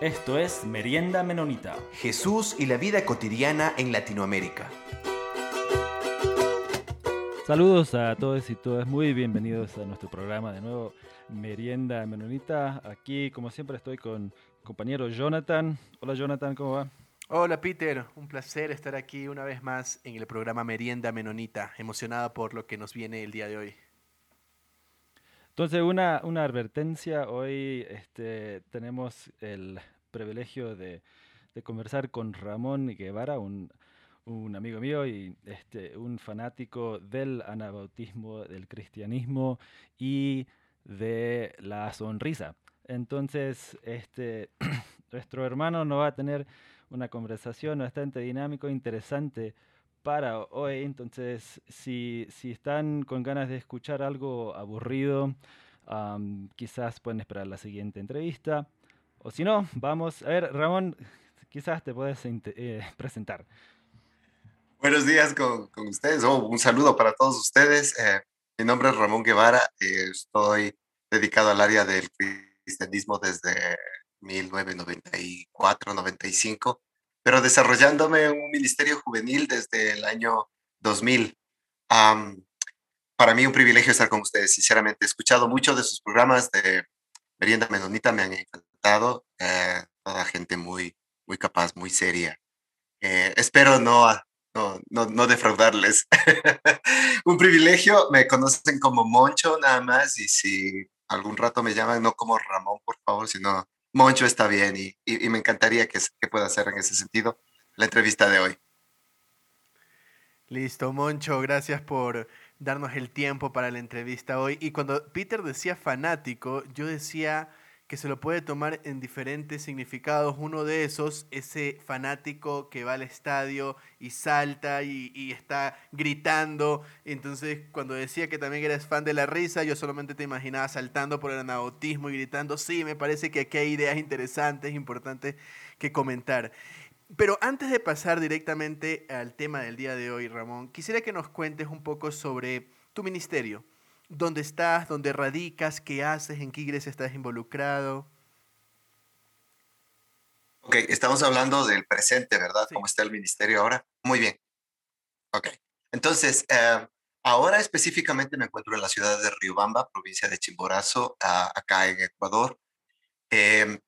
Esto es Merienda Menonita. Jesús y la vida cotidiana en Latinoamérica. Saludos a todos y todas, muy bienvenidos a nuestro programa de nuevo Merienda Menonita. Aquí, como siempre, estoy con mi compañero Jonathan. Hola Jonathan, ¿cómo va? Hola Peter, un placer estar aquí una vez más en el programa Merienda Menonita, emocionada por lo que nos viene el día de hoy. Entonces, una, una advertencia, hoy este, tenemos el privilegio de, de conversar con Ramón Guevara, un, un amigo mío y este, un fanático del anabautismo, del cristianismo y de la sonrisa. Entonces, este, nuestro hermano no va a tener una conversación bastante dinámico, interesante para hoy. Entonces, si, si están con ganas de escuchar algo aburrido, quizás pueden esperar la siguiente entrevista. O si no, vamos. A ver, Ramón, quizás te puedes eh, presentar. Buenos días con, con ustedes. Oh, un saludo para todos ustedes. Eh, mi nombre es Ramón Guevara. eh, estoy dedicado al área del cristianismo desde 1994-95, pero desarrollándome en un ministerio juvenil desde el año 2000. Am, para mí un privilegio estar con ustedes, sinceramente. He escuchado mucho de sus programas de Merienda Menonita, me han encantado. eh, toda gente muy, muy capaz, muy seria. Eh, espero no, a- no, no, no defraudarles. Un privilegio, me conocen como Moncho nada más y si algún rato me llaman, no como Ramón, por favor, sino Moncho está bien y, y- me encantaría que, que pueda hacer en ese sentido la entrevista de hoy. Listo, Moncho, gracias por darnos el tiempo para la entrevista hoy. Y cuando Peter decía fanático, yo decía que se lo puede tomar en diferentes significados. Uno de esos, ese fanático que va al estadio y salta y, está gritando. Entonces, cuando decía que también eres fan de la risa, yo solamente te imaginaba saltando por el anautismo y gritando. Sí, me parece que aquí hay ideas interesantes, importantes que comentar. Pero antes de pasar directamente al tema del día de hoy, Ramón, quisiera que nos cuentes un poco sobre tu ministerio. ¿Dónde estás? ¿Dónde radicas? ¿Qué haces? ¿En qué iglesia estás involucrado? Ok, estamos hablando del presente, ¿verdad? Sí. ¿Cómo está el ministerio ahora? Muy bien. Ok, entonces, eh, ahora específicamente me encuentro en la ciudad de Riobamba, provincia de Chimborazo, acá en Ecuador. Em,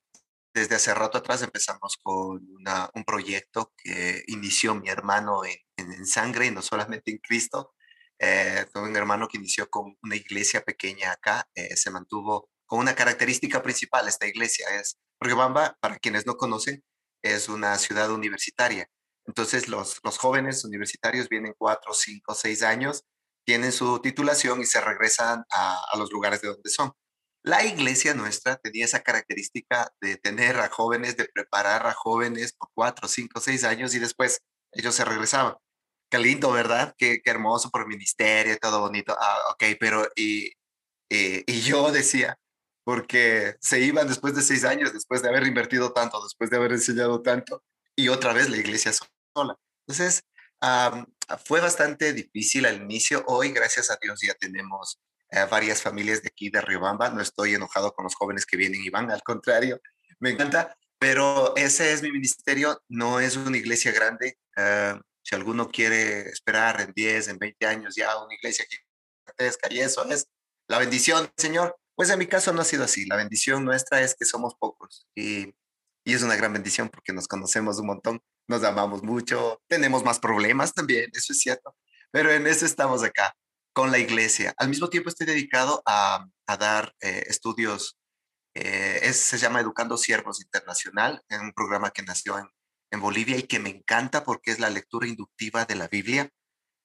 desde hace rato atrás empezamos con una- un proyecto que inició mi hermano en, en- en sangre y no solamente en Cristo. Eh, tuve un hermano que inició con una iglesia pequeña acá, eh, se mantuvo con una característica principal, esta iglesia es, Riobamba, para quienes no conocen, es una ciudad universitaria. Entonces los, los jóvenes universitarios vienen cuatro, cinco, seis años, tienen su titulación y se regresan a los lugares de donde son. La iglesia nuestra tenía esa característica de tener a jóvenes, de preparar a jóvenes por cuatro, cinco, seis años y después ellos se regresaban. Qué lindo, ¿verdad? Qué, qué hermoso por ministerio, todo bonito. Ah, ok, pero y, y, yo decía, porque se iban después de seis años, después de haber invertido tanto, después de haber enseñado tanto, y otra vez la iglesia sola. Entonces, fue bastante difícil al inicio. Hoy, gracias a Dios, ya tenemos eh, varias familias de aquí de Riobamba. No estoy enojado con los jóvenes que vienen y van, al contrario, me encanta. Pero ese es mi ministerio, no es una iglesia grande. eh, si alguno quiere esperar en 10, en 20 años ya una iglesia gigantesca y eso es la bendición, Señor. Pues en mi caso no ha sido así. La bendición nuestra es que somos pocos y, y es una gran bendición porque nos conocemos un montón, nos amamos mucho, tenemos más problemas también, eso es cierto, pero en eso estamos acá con la iglesia. Al mismo tiempo estoy dedicado a, a dar eh, estudios, eh, es- se llama Educando Siervos Internacional, es un programa que nació en, en Bolivia y que me encanta porque es la lectura inductiva de la Biblia.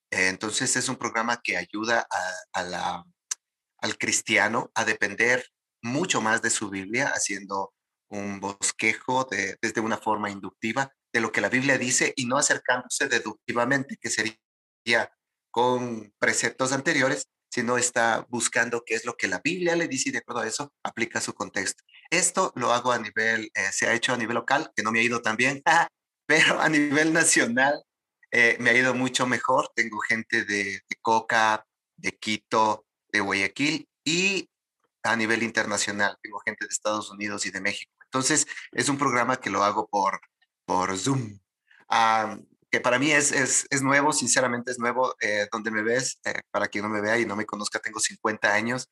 Entonces es un programa que ayuda al cristiano a depender mucho más de su Biblia, haciendo un bosquejo de, desde una forma inductiva de lo que la Biblia dice y no acercándose deductivamente, que sería con preceptos anteriores, sino está buscando qué es lo que la Biblia le dice y de acuerdo a eso aplica su contexto. Esto lo hago a nivel, eh, se ha hecho a nivel local, que no me ha ido tan bien, pero a nivel nacional eh, me ha ido mucho mejor. Tengo gente de, de Coca, de Quito, de Guayaquil y a nivel internacional. Tengo gente de Estados Unidos y de México. Entonces, es un programa que lo hago por, por Zoom, ah, que para mí es, es, es, nuevo, sinceramente es nuevo. Eh, donde me ves, eh, para quien no me vea y no me conozca, tengo 50 años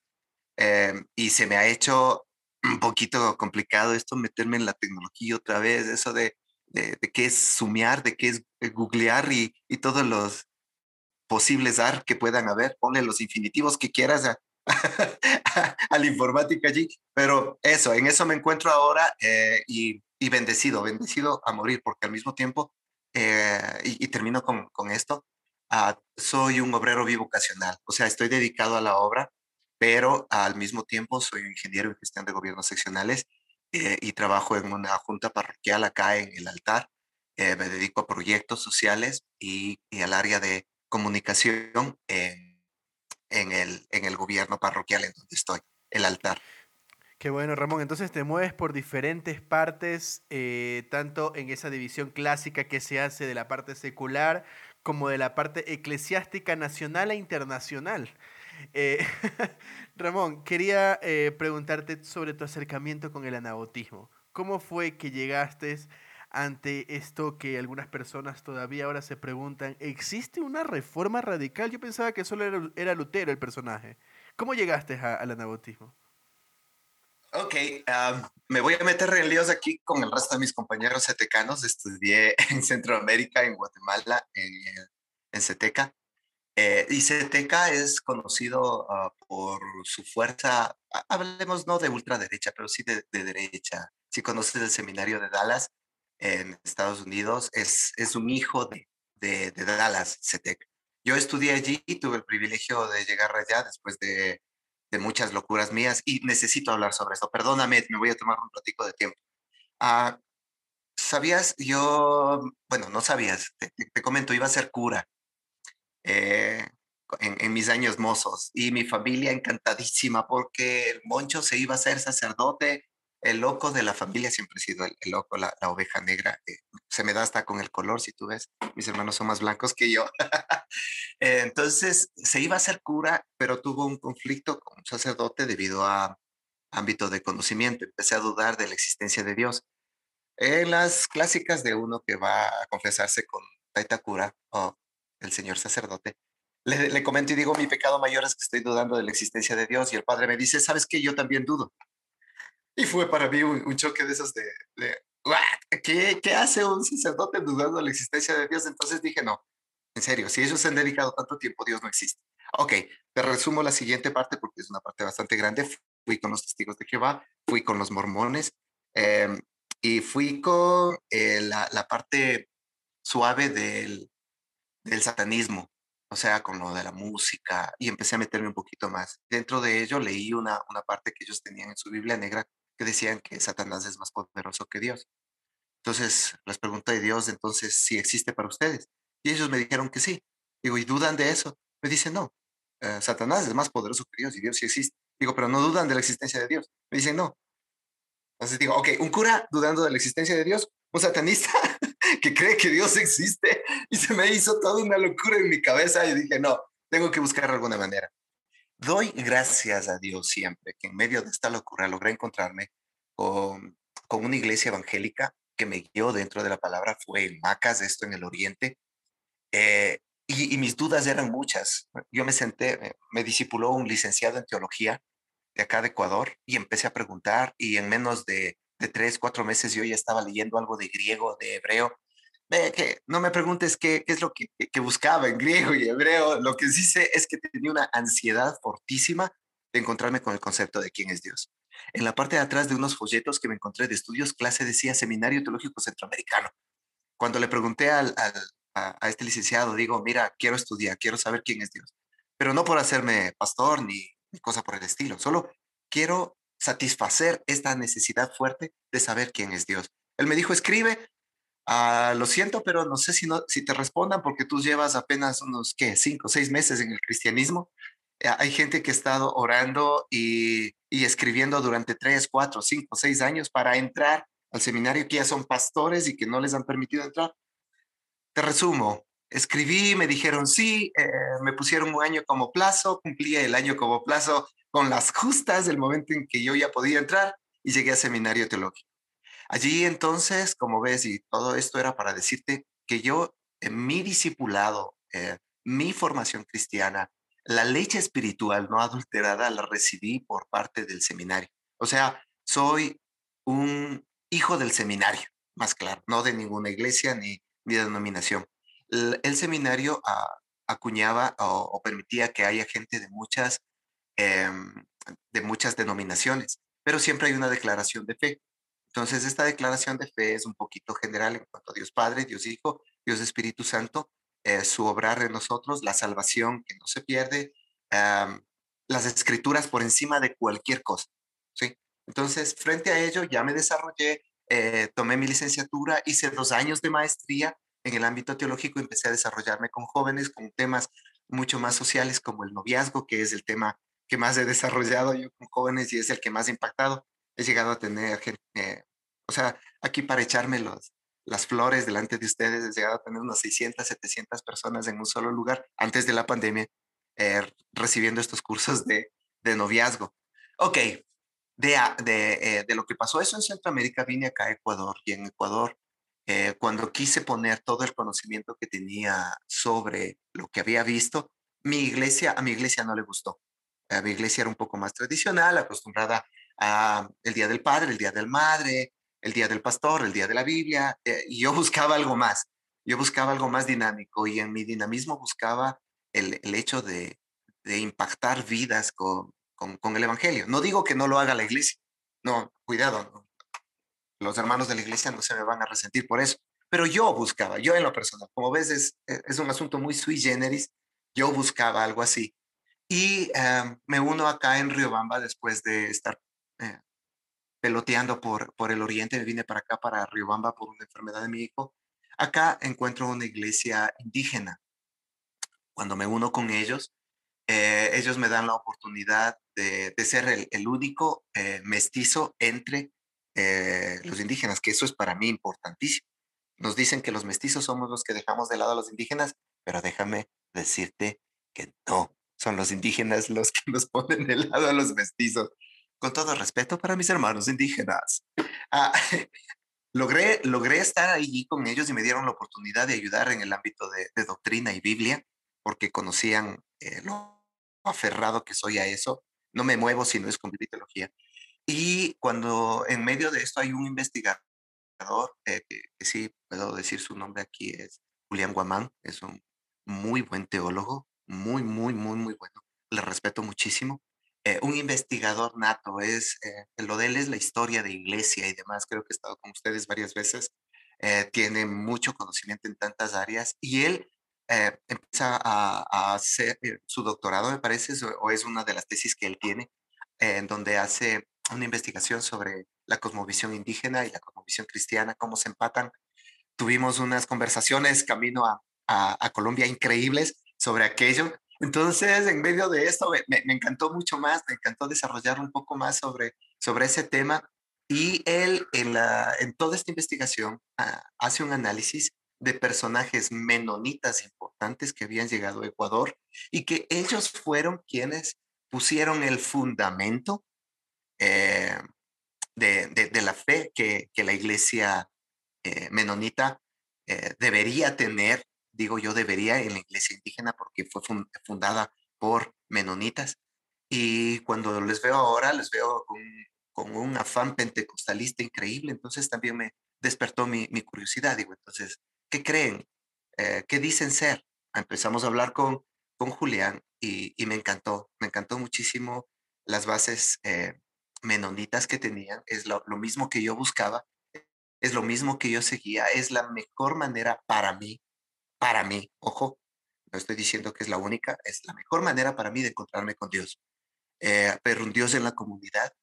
eh, y se me ha hecho un poquito complicado esto, meterme en la tecnología otra vez, eso de, de, qué es sumear, de qué es googlear y, y todos los posibles AR que puedan haber, ponle los infinitivos que quieras a, a la informática allí, pero eso, en eso me encuentro ahora eh, y, y, bendecido, bendecido a morir, porque al mismo tiempo, eh, y, termino con, con esto, uh, soy un obrero bivocacional, o sea, estoy dedicado a la obra, pero al mismo tiempo soy un ingeniero en gestión de gobiernos seccionales eh, y trabajo en una junta parroquial acá en el altar. Eh, me dedico a proyectos sociales y, y al área de comunicación en, en, el, en el gobierno parroquial en donde estoy, el altar. Qué bueno, Ramón. Entonces te mueves por diferentes partes, eh, tanto en esa división clásica que se hace de la parte secular como de la parte eclesiástica nacional e internacional. Eh, Ramón, quería eh, preguntarte sobre tu acercamiento con el anabotismo. ¿Cómo fue que llegaste ante esto que algunas personas todavía ahora se preguntan, ¿existe una reforma radical? Yo pensaba que solo era, Lutero el personaje. ¿Cómo llegaste al anabotismo? Ok, me voy a meter en líos aquí con el resto de mis compañeros cetecanos. Estudié en Centroamérica, en Guatemala, en, en. Eh, y Ceteca es conocido uh, por su fuerza, hablemos no de ultraderecha, pero sí de, de derecha. Si conoces el seminario de Dallas, en Estados Unidos, es, es un hijo de, de, de Dallas, CETEC. Yo estudié allí y tuve el privilegio de llegar allá después de, de, muchas locuras mías y necesito hablar sobre esto. Perdóname, me voy a tomar un ratico de tiempo. Uh, ¿Sabías? Yo, bueno, no sabías, te, te, comento, iba a ser cura eh, en, en, mis años mozos y mi familia encantadísima porque el Moncho se iba a ser sacerdote el loco de la familia siempre ha sido el, el loco, la, la, oveja negra. Eh, se me da hasta con el color, si tú ves. Mis hermanos son más blancos que yo. eh, entonces, se iba a hacer cura, pero tuvo un conflicto con un sacerdote debido a ámbito de conocimiento. Empecé a dudar de la existencia de Dios. En las clásicas de uno que va a confesarse con Taita Cura o el señor sacerdote, le, le comento y digo, mi pecado mayor es que estoy dudando de la existencia de Dios. Y el padre me dice, ¿sabes qué? Yo también dudo. Y fue para mí un, choque de esos de, de ¿qué, ¿qué, hace un sacerdote dudando de la existencia de Dios? Entonces dije, no, en serio, si ellos se han dedicado tanto tiempo, Dios no existe. Ok, te resumo la siguiente parte porque es una parte bastante grande. Fui con los testigos de Jehová, fui con los mormones eh, y fui con eh, la, parte suave del, del satanismo, o sea, con lo de la música, y empecé a meterme un poquito más. Dentro de ello leí una, parte que ellos tenían en su Biblia negra que decían que Satanás es más poderoso que Dios. Entonces les pregunté a Dios, entonces, si existe para ustedes. Y ellos me dijeron que sí. Digo, ¿y dudan de eso? Me dicen, no, eh, Satanás es más poderoso que Dios y Dios sí existe. Digo, pero no dudan de la existencia de Dios. Me dicen, no. Entonces digo, ok, un cura dudando de la existencia de Dios, un satanista que cree que Dios existe. Y se me hizo toda una locura en mi cabeza y dije, no, tengo que buscar alguna manera. Doy gracias a Dios siempre que en medio de esta locura logré encontrarme con, con una iglesia evangélica que me guió dentro de la palabra, fue en Macas, esto en el Oriente, eh, y, y, mis dudas eran muchas. Yo me senté, me, me discipuló un licenciado en teología de acá de Ecuador y empecé a preguntar y en menos de, de tres, cuatro meses yo ya estaba leyendo algo de griego, de hebreo, Que no me preguntes qué, es lo que, buscaba en griego y hebreo. Lo que sí sé es que tenía una ansiedad fortísima de encontrarme con el concepto de quién es Dios. En la parte de atrás de unos folletos que me encontré de estudios, clase decía Seminario Teológico Centroamericano. Cuando le pregunté al, a, este licenciado, digo, mira, quiero estudiar, quiero saber quién es Dios. Pero no por hacerme pastor ni, ni cosa por el estilo, solo quiero satisfacer esta necesidad fuerte de saber quién es Dios. Él me dijo, escribe Uh, lo siento, pero no sé si, no, si te respondan porque tú llevas apenas unos, ¿qué? Cinco, seis meses en el cristianismo. Uh, hay gente que ha estado orando y, y, escribiendo durante tres, cuatro, cinco, seis años para entrar al seminario que ya son pastores y que no les han permitido entrar. Te resumo, escribí, me dijeron sí, eh, me pusieron un año como plazo, cumplía el año como plazo con las justas del momento en que yo ya podía entrar y llegué al seminario teológico. Allí entonces, como ves, y todo esto era para decirte que yo, en mi discipulado, eh, mi formación cristiana, la leche espiritual no adulterada la recibí por parte del seminario. O sea, soy un hijo del seminario, más claro, no de ninguna iglesia ni, ni denominación. El, seminario ah, acuñaba o, permitía que haya gente de muchas, em, de muchas denominaciones, pero siempre hay una declaración de fe. Entonces, esta declaración de fe es un poquito general en cuanto a Dios Padre, Dios Hijo, Dios Espíritu Santo, eh, su obrar en nosotros, la salvación que no se pierde, las escrituras por encima de cualquier cosa. ¿sí? Entonces, frente a ello, ya me desarrollé, eh, tomé mi licenciatura, hice dos años de maestría en el ámbito teológico, empecé a desarrollarme con jóvenes, con temas mucho más sociales como el noviazgo, que es el tema que más he desarrollado yo con jóvenes y es el que más ha impactado. He llegado a tener gente, eh, o sea, aquí para echarme las flores delante de ustedes, he llegado a tener unas 600, 700 personas en un solo lugar antes de la pandemia eh, recibiendo estos cursos de, de noviazgo. Ok, de, eh, lo que pasó eso en Centroamérica, vine acá a Ecuador y en Ecuador, eh, cuando quise poner todo el conocimiento que tenía sobre lo que había visto, mi iglesia, a mi iglesia no le gustó. A mi iglesia era un poco más tradicional, acostumbrada el Día del Padre, el Día del Madre, el Día del Pastor, el Día de la Biblia, y yo buscaba algo más. Yo buscaba algo más dinámico y en mi dinamismo buscaba el, el hecho de, de, impactar vidas con, con, el Evangelio. No digo que no lo haga la iglesia, no, cuidado, los hermanos de la iglesia no se me van a resentir por eso, pero yo buscaba, yo en lo personal, como ves es, es un asunto muy sui generis, yo buscaba algo así. Y uh, me uno acá en Riobamba después de estar eh, peloteando por, por el oriente, me vine para acá, para Riobamba, por una enfermedad de mi hijo. Acá encuentro una iglesia indígena cuando me uno con ellos, eh, ellos me dan la oportunidad de, de ser el, el único eh, mestizo entre eh, los indígenas, que eso es para mí importantísimo. Nos dicen que los mestizos somos los que dejamos de lado a los indígenas, pero déjame decirte que no, son los indígenas los que nos ponen de lado a los mestizos. Con todo respeto para mis hermanos indígenas. Ah, logré, logré estar allí con ellos y me dieron la oportunidad de ayudar en el ámbito de, doctrina y Biblia porque conocían eh, lo aferrado que soy a eso. No me muevo si no es con teología. Y cuando en medio de esto hay un investigador, eh, que, que, sí puedo decir su nombre aquí, es Julián Guamán, es un muy buen teólogo, muy, muy, muy, muy bueno. Le respeto muchísimo. Eh, un investigador nato, es, eh, lo de él es la historia de iglesia y demás, creo que he estado con ustedes varias veces, eh, tiene mucho conocimiento en tantas áreas y él eh, empieza a, hacer su doctorado, me parece, o es una de las tesis que él tiene, en donde hace una investigación sobre la cosmovisión indígena y la cosmovisión cristiana, cómo se empatan. Tuvimos unas conversaciones camino a Colombia increíbles sobre aquello. Entonces, en medio de esto, me, encantó mucho más, me encantó desarrollar un poco más sobre, sobre ese tema. Y él, en, toda esta investigación, uh, hace un análisis de personajes menonitas importantes que habían llegado a Ecuador y que ellos fueron quienes pusieron el fundamento eh, de, de, de, la fe que, que la iglesia eh, menonita eh, debería tener, digo yo debería en la iglesia indígena porque fue fundada por menonitas. Y cuando les veo ahora, les veo con, con un afán pentecostalista increíble, entonces también me despertó mi, mi curiosidad, digo, entonces, ¿qué creen? Eh, ¿Qué dicen ser? Empezamos a hablar con, con Julián y, y me encantó, me encantó muchísimo las bases eh, menonitas que tenían, es lo, lo, mismo que yo buscaba, es lo mismo que yo seguía, es la mejor manera para mí, para mí, ojo, no estoy diciendo que es la única, es la mejor manera para mí de encontrarme con Dios. Eh, ver un Dios en la comunidad,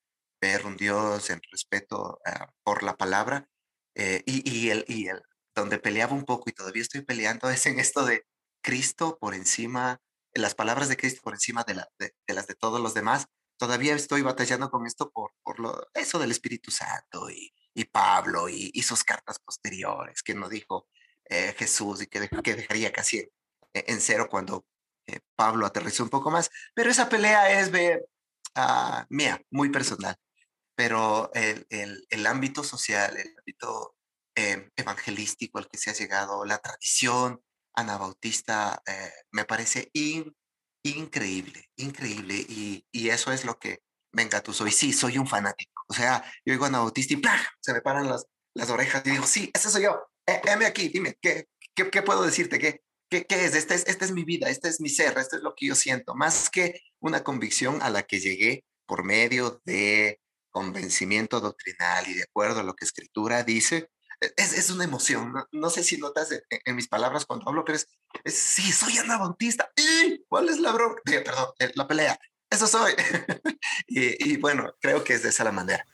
ver un Dios en respeto uh, por la palabra eh, y, y, el, y el, donde peleaba un poco y todavía estoy peleando es en esto de Cristo por encima, las palabras de Cristo por encima de, la, de, de las de todos los demás. Todavía estoy batallando con esto por, por lo, eso del Espíritu Santo y, y Pablo y, y, sus cartas posteriores que nos dijo eh, Jesús y que, dejaría casi en, cero cuando eh, Pablo aterrizó un poco más. Pero esa pelea es ver, uh, mía, muy personal. pero el, el, el ámbito social, el ámbito eh, evangelístico al que se ha llegado, la tradición anabautista, me parece increíble, increíble. Y, y, eso es lo que me engatusó. Y sí, soy un fanático. O sea, yo digo anabautista y ¡plá! se me paran las, las orejas y digo, sí, ese soy yo. Eh, aquí, dime, ¿qué, qué, qué puedo decirte? ¿Qué, ¿Qué, ¿Qué, es? Esta es? Esta es mi vida, este es mi ser, esto es lo que yo siento, más que una convicción a la que llegué por medio de convencimiento doctrinal y de acuerdo a lo que escritura dice, es, es una emoción. No, sé si notas en, mis palabras cuando hablo, pero es, sí, soy anabautista. ¿Y cuál es la broma? perdón, eh, la pelea. Eso soy. y, y bueno, creo que es de esa la manera.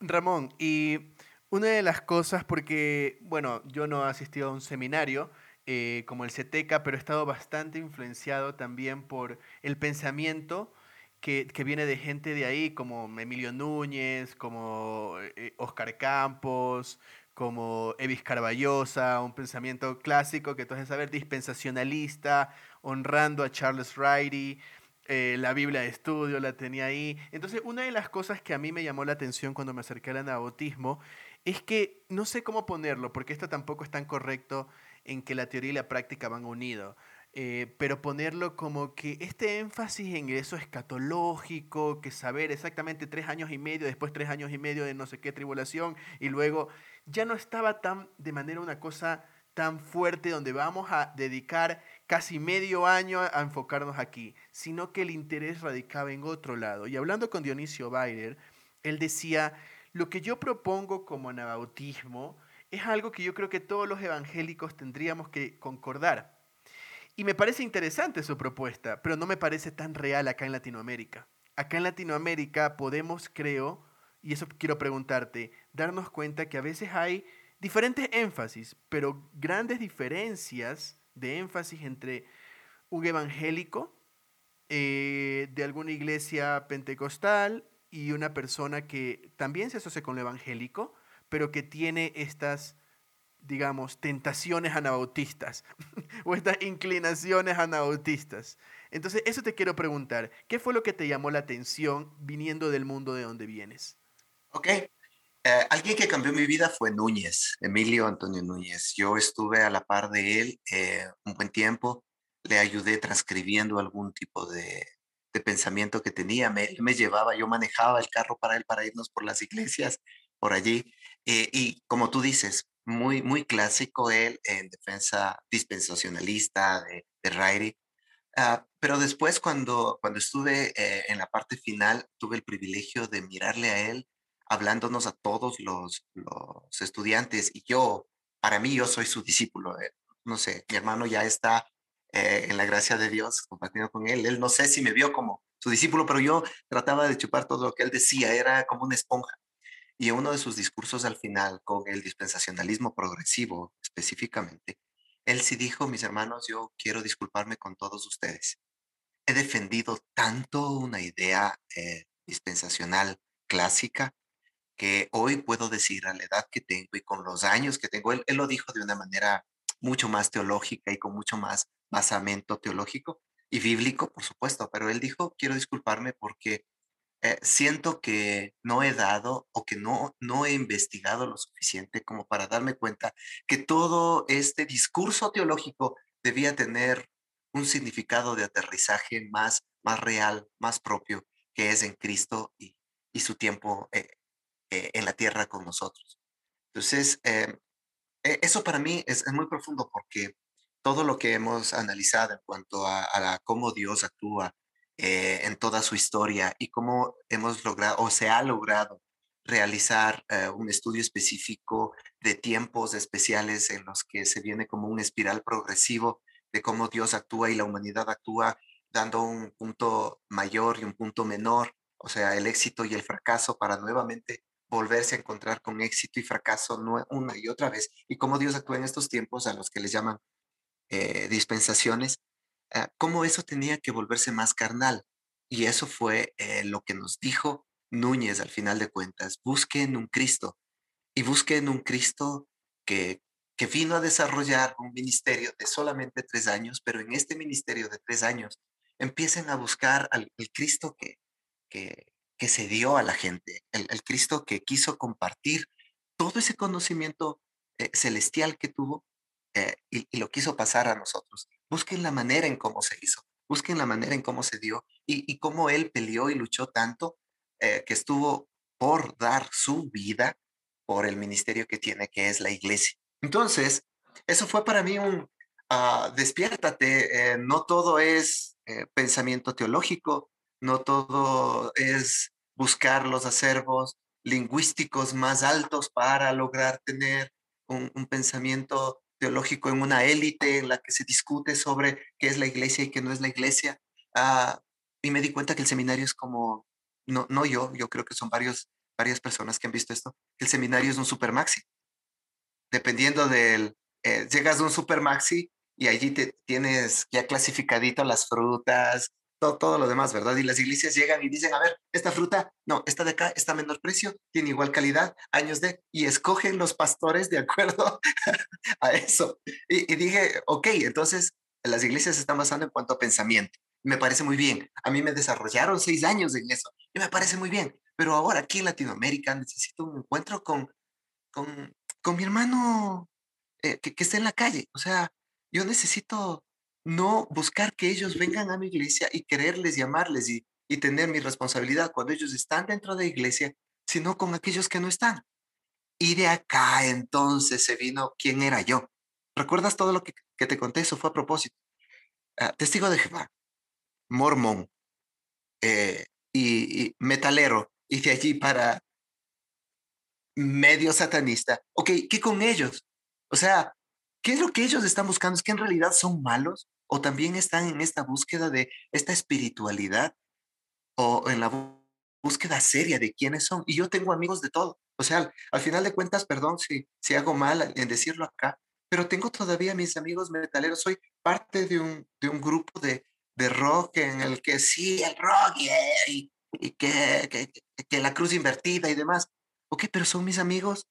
Ramón, y una de las cosas, porque, bueno, yo no he asistido a un seminario eh, como el CETECA, pero he estado bastante influenciado también por el pensamiento que, que, viene de gente de ahí, como Emilio Núñez, como eh, Oscar Campos, como Evis Carballosa, un pensamiento clásico que has saber, dispensacionalista, honrando a Charles Riley, eh, la Biblia de estudio la tenía ahí. Entonces, una de las cosas que a mí me llamó la atención cuando me acerqué al anabautismo es que no sé cómo ponerlo, porque esto tampoco es tan correcto en que la teoría y la práctica van unidos. Eh, pero ponerlo como que este énfasis en eso escatológico, que saber exactamente tres años y medio, después tres años y medio de no sé qué tribulación, y luego ya no estaba tan de manera una cosa tan fuerte donde vamos a dedicar casi medio año a enfocarnos aquí, sino que el interés radicaba en otro lado. Y hablando con Dionisio Bayer, él decía, lo que yo propongo como anabautismo es algo que yo creo que todos los evangélicos tendríamos que concordar. Y me parece interesante su propuesta, pero no me parece tan real acá en Latinoamérica. Acá en Latinoamérica podemos, creo, y eso quiero preguntarte, darnos cuenta que a veces hay diferentes énfasis, pero grandes diferencias de énfasis entre un evangélico eh, de alguna iglesia pentecostal y una persona que también se asocia con lo evangélico, pero que tiene estas digamos, tentaciones anabautistas o estas inclinaciones anabautistas. Entonces, eso te quiero preguntar. ¿Qué fue lo que te llamó la atención viniendo del mundo de donde vienes? Ok. Eh, alguien que cambió mi vida fue Núñez, Emilio Antonio Núñez. Yo estuve a la par de él eh, un buen tiempo. Le ayudé transcribiendo algún tipo de, de pensamiento que tenía. Me, me llevaba, yo manejaba el carro para él para irnos por las iglesias, por allí. Eh, y como tú dices, muy, muy clásico él en defensa dispensacionalista de, de Riley. Ah, pero después cuando, cuando estuve eh, en la parte final, tuve el privilegio de mirarle a él hablándonos a todos los, los estudiantes y yo, para mí, yo soy su discípulo. Eh, no sé, mi hermano ya está eh, en la gracia de Dios compartiendo con él. Él no sé si me vio como su discípulo, pero yo trataba de chupar todo lo que él decía, era como una esponja. Y uno de sus discursos al final, con el dispensacionalismo progresivo específicamente, él sí dijo, mis hermanos, yo quiero disculparme con todos ustedes. He defendido tanto una idea eh, dispensacional clásica que hoy puedo decir a la edad que tengo y con los años que tengo, él, él lo dijo de una manera mucho más teológica y con mucho más basamento teológico y bíblico, por supuesto, pero él dijo, quiero disculparme porque eh, siento que no he dado o que no, no he investigado lo suficiente como para darme cuenta que todo este discurso teológico debía tener un significado de aterrizaje más, más real, más propio, que es en Cristo y, y su tiempo eh, eh, en la tierra con nosotros. Entonces, e, eso para mí es, muy profundo porque todo lo que hemos analizado en cuanto a, a cómo Dios actúa eh, en toda su historia y cómo hemos logrado o se ha logrado realizar eh, un estudio específico de tiempos especiales en los que se viene como un espiral progresivo de cómo Dios actúa y la humanidad actúa dando un punto mayor y un punto menor, o sea, el éxito y el fracaso para nuevamente volverse a encontrar con éxito y fracaso una y otra vez, y cómo Dios actúa en estos tiempos a los que les llaman eh, dispensaciones, Ah, cómo eso tenía que volverse más carnal. Y eso fue eh, lo que nos dijo Núñez al final de cuentas. Busquen un Cristo y busquen un Cristo que, que vino a desarrollar un ministerio de solamente tres años, pero en este ministerio de tres años empiecen a buscar al Cristo que, que, que se dio a la gente, el, Cristo que quiso compartir todo ese conocimiento eh, celestial que tuvo eh, y, lo quiso pasar a nosotros. Busquen la manera en cómo se hizo, busquen la manera en cómo se dio y, cómo Él peleó y luchó tanto eh, que estuvo por dar su vida por el ministerio que tiene, que es la iglesia. Entonces, eso fue para mí un uh, despiértate, no todo es pensamiento teológico, no todo es buscar los acervos lingüísticos más altos para lograr tener un, pensamiento teológico en una élite en la que se discute sobre qué es la iglesia y qué no es la iglesia. Ah, y me di cuenta que el seminario es como, no, no yo, yo creo que son varios, varias personas que han visto esto, el seminario es un super maxi. Dependiendo del, eh, llegas a un super maxi y allí te tienes ya clasificadito las frutas, todo, todo, lo demás, ¿verdad? Y las iglesias llegan y dicen, a ver, esta fruta, no, esta de acá está a menor precio, tiene igual calidad, años de, y escogen los pastores de acuerdo a eso. Y, dije, ok, entonces las iglesias se están basando en cuanto a pensamiento. Me parece muy bien. A mí me desarrollaron seis años en eso y me parece muy bien. Pero ahora aquí en Latinoamérica necesito un encuentro con, con, con mi hermano eh, que, que esté en la calle. O sea, yo necesito no buscar que ellos vengan a mi iglesia y quererles llamarles y, y tener mi responsabilidad cuando ellos están dentro de la iglesia, sino con aquellos que no están. Y de acá entonces se vino quién era yo. ¿Recuerdas todo lo que, te conté? Eso fue a propósito. Ah, testigo de Jehová, mormón eh, y, metalero, y de allí para medio satanista. Ok, ¿qué con ellos? O sea, ¿qué es lo que ellos están buscando? ¿Es que en realidad son malos? O también están en esta búsqueda de esta espiritualidad o en la búsqueda seria de quiénes son. Y yo tengo amigos de todo. O sea, al, final de cuentas, perdón si, si hago mal en decirlo acá, pero tengo todavía mis amigos metaleros. Soy parte de un, de un grupo de, de rock en el que sí, el rock y, que, que, que la cruz invertida y demás. Ok, pero son mis amigos.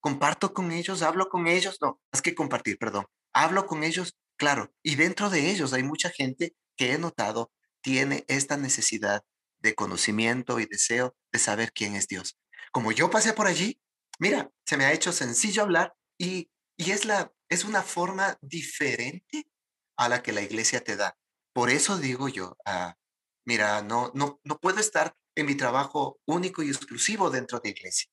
Comparto con ellos, hablo con ellos. No, más que compartir, perdón. Hablo con ellos Claro, y dentro de ellos hay mucha gente que he notado tiene esta necesidad de conocimiento y deseo de saber quién es Dios. Como yo pasé por allí, mira, se me ha hecho sencillo hablar y, y es, la, es una forma diferente a la que la iglesia te da. Por eso digo yo, ah, mira, no, no, no puedo estar en mi trabajo único y exclusivo dentro de iglesia,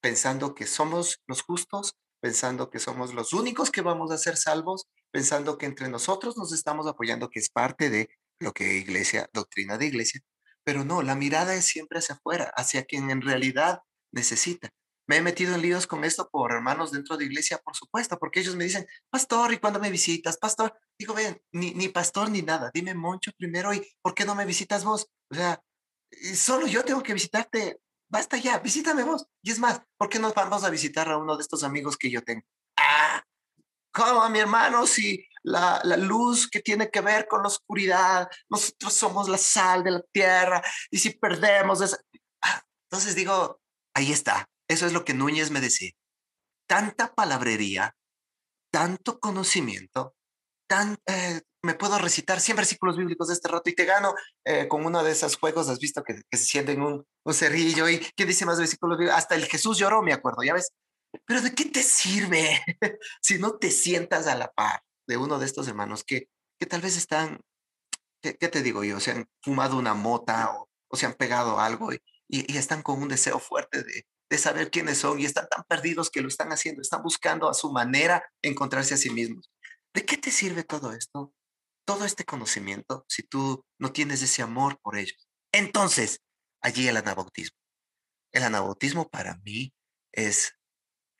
pensando que somos los justos, pensando que somos los únicos que vamos a ser salvos pensando que entre nosotros nos estamos apoyando, que es parte de lo que iglesia, doctrina de iglesia, pero no, la mirada es siempre hacia afuera, hacia quien en realidad necesita. Me he metido en líos con esto por hermanos dentro de iglesia, por supuesto, porque ellos me dicen, pastor, ¿y cuándo me visitas? Pastor, digo, ven, ni, ni pastor ni nada, dime Moncho primero, ¿y por qué no me visitas vos? O sea, solo yo tengo que visitarte, basta ya, visítame vos. Y es más, ¿por qué no vamos a visitar a uno de estos amigos que yo tengo? Ah, ¿Cómo, mi hermano? Si la, la, luz que tiene que ver con la oscuridad, nosotros somos la sal de la tierra, y si perdemos esa... Ah, entonces digo, ahí está, eso es lo que Núñez me decía. Tanta palabrería, tanto conocimiento, tan, eh, me puedo recitar 100 versículos bíblicos de este rato y te gano eh, con uno de esos juegos, has visto que, que se sienten un, un cerrillo y ¿quién dice más versículos bíblicos? Hasta el Jesús lloró, me acuerdo, ya ves, pero ¿de qué te sirve si no te sientas a la par de uno de estos hermanos que, que tal vez están, ¿qué, te digo yo? Se han fumado una mota o, se han pegado algo y, y, están con un deseo fuerte de, de saber quiénes son y están tan perdidos que lo están haciendo, están buscando a su manera encontrarse a sí mismos. ¿De qué te sirve todo esto? Todo este conocimiento si tú no tienes ese amor por ellos. Entonces, allí el anabautismo. El anabautismo para mí es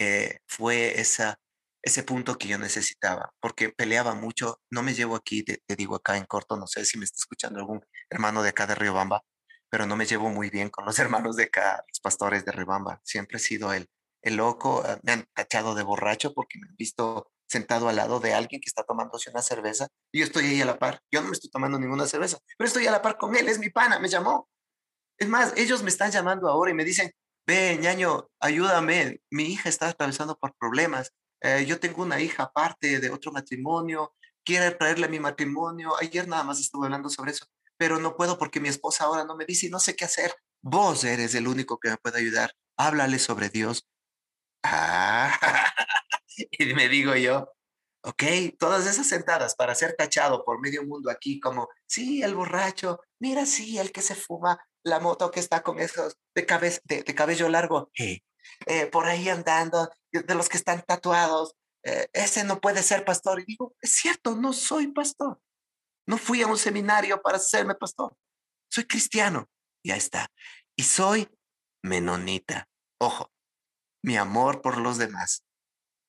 eh, fue esa, ese punto que yo necesitaba, porque peleaba mucho. No me llevo aquí, te, digo acá en corto, no sé si me está escuchando algún hermano de acá de Riobamba, pero no me llevo muy bien con los hermanos de acá, los pastores de Riobamba. Siempre he sido el, el loco, ah, me han tachado de borracho porque me han visto sentado al lado de alguien que está tomándose una cerveza y yo estoy ahí a la par. Yo no me estoy tomando ninguna cerveza, pero estoy a la par con él, es mi pana, me llamó. Es más, ellos me están llamando ahora y me dicen, ve, ñaño, ayúdame, mi hija está atravesando por problemas, eh, yo tengo una hija aparte de otro matrimonio, quiere traerle mi matrimonio, ayer nada más estuve hablando sobre eso, pero no puedo porque mi esposa ahora no me dice y no sé qué hacer. Vos eres el único que me puede ayudar. Háblale sobre Dios. Ah, y me digo yo, ok, todas esas sentadas para ser tachado por medio mundo aquí como, sí, el borracho, mira, sí, el que se fuma la moto que está con esos de, de, cabello largo, eh, por ahí andando, de los que están tatuados, eh, ese no puede ser pastor. Y digo, es cierto, no soy pastor. No fui a un seminario para serme pastor. Soy cristiano. Ya está. Y soy menonita. Ojo, mi amor por los demás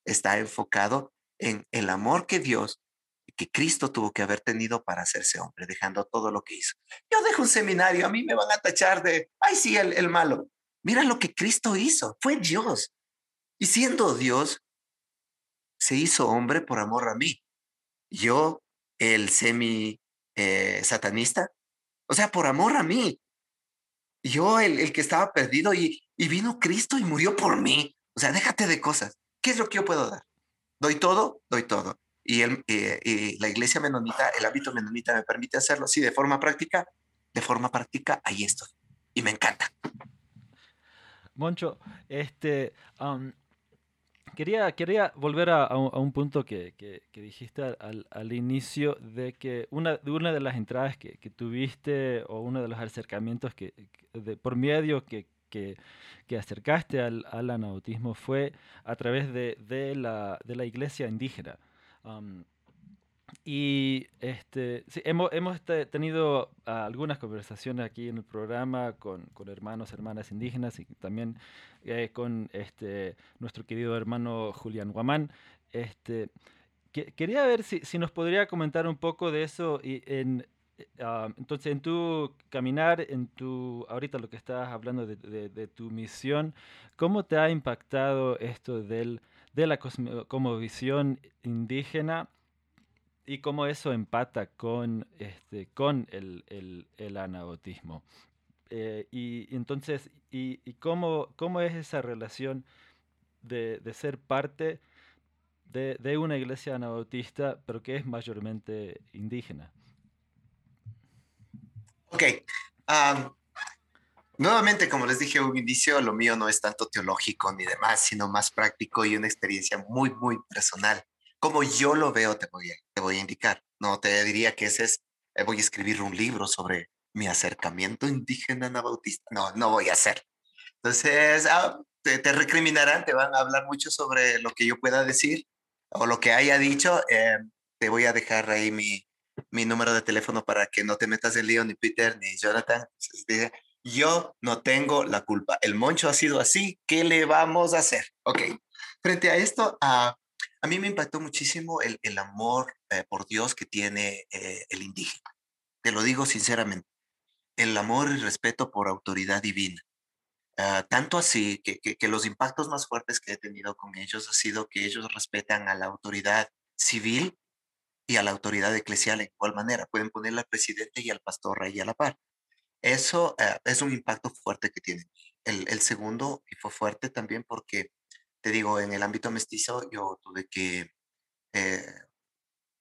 está enfocado en el amor que Dios que Cristo tuvo que haber tenido para hacerse hombre, dejando todo lo que hizo. Yo dejo un seminario, a mí me van a tachar de, ay, sí, el, el malo. Mira lo que Cristo hizo, fue Dios. Y siendo Dios, se hizo hombre por amor a mí. Yo, el semi eh, satanista, o sea, por amor a mí. Yo, el, el que estaba perdido y, y vino Cristo y murió por mí. O sea, déjate de cosas. ¿Qué es lo que yo puedo dar? ¿Doy todo? Doy todo. Y, el, eh, la iglesia menonita, el hábito menonita me permite hacerlo, sí, de forma práctica. De forma práctica, ahí estoy. Y me encanta. Moncho, este, quería, quería volver a, un, punto que, dijiste al, inicio de que una, de una de las entradas que, tuviste o uno de los acercamientos que, por medio que, que, acercaste al, al, anautismo fue a través de, de, la, de la iglesia indígena. Y este, sí, hemos, hemos tenido algunas conversaciones aquí en el programa con, con hermanos, hermanas indígenas y también eh, con este, nuestro querido hermano Julián Guamán. Este, quería ver si, si, nos podría comentar un poco de eso y en, eh, ah, entonces, en tu caminar, en tu, ahorita lo que estás hablando de, tu misión, ¿cómo te ha impactado esto del, de la como visión indígena y cómo eso empata con, este, con el, el, el. Eh, y, entonces, y, cómo, cómo, es esa relación de, ser parte de, una iglesia anabautista, pero que es mayormente indígena? Ok. nuevamente, como les dije un inicio, lo mío no es tanto teológico ni demás, sino más práctico y una experiencia muy, muy personal como yo lo veo, te voy a, te voy a indicar. No te diría que ese es, eh, voy a escribir un libro sobre mi acercamiento indígena anabautista. No, no voy a hacer. Entonces, ah, te, recriminarán, te van a hablar mucho sobre lo que yo pueda decir o lo que haya dicho. Eh, te voy a dejar ahí mi, mi número de teléfono para que no te metas en lío, ni Peter, ni Jonathan. yo no tengo la culpa. El moncho ha sido así. ¿Qué le vamos a hacer? Ok. Frente a esto, a a mí me impactó muchísimo el, el amor eh, por Dios que tiene eh, el indígena. Te lo digo sinceramente. El amor y respeto por autoridad divina. Ah, tanto así que, que, los impactos más fuertes que he tenido con ellos ha sido que ellos respetan a la autoridad civil y a la autoridad eclesial en igual manera. Pueden poner al presidente y al pastor rey a la par. Eso eh, es un impacto fuerte que tienen. El, el segundo, y fue fuerte también porque te digo, en el ámbito mestizo yo tuve que eh,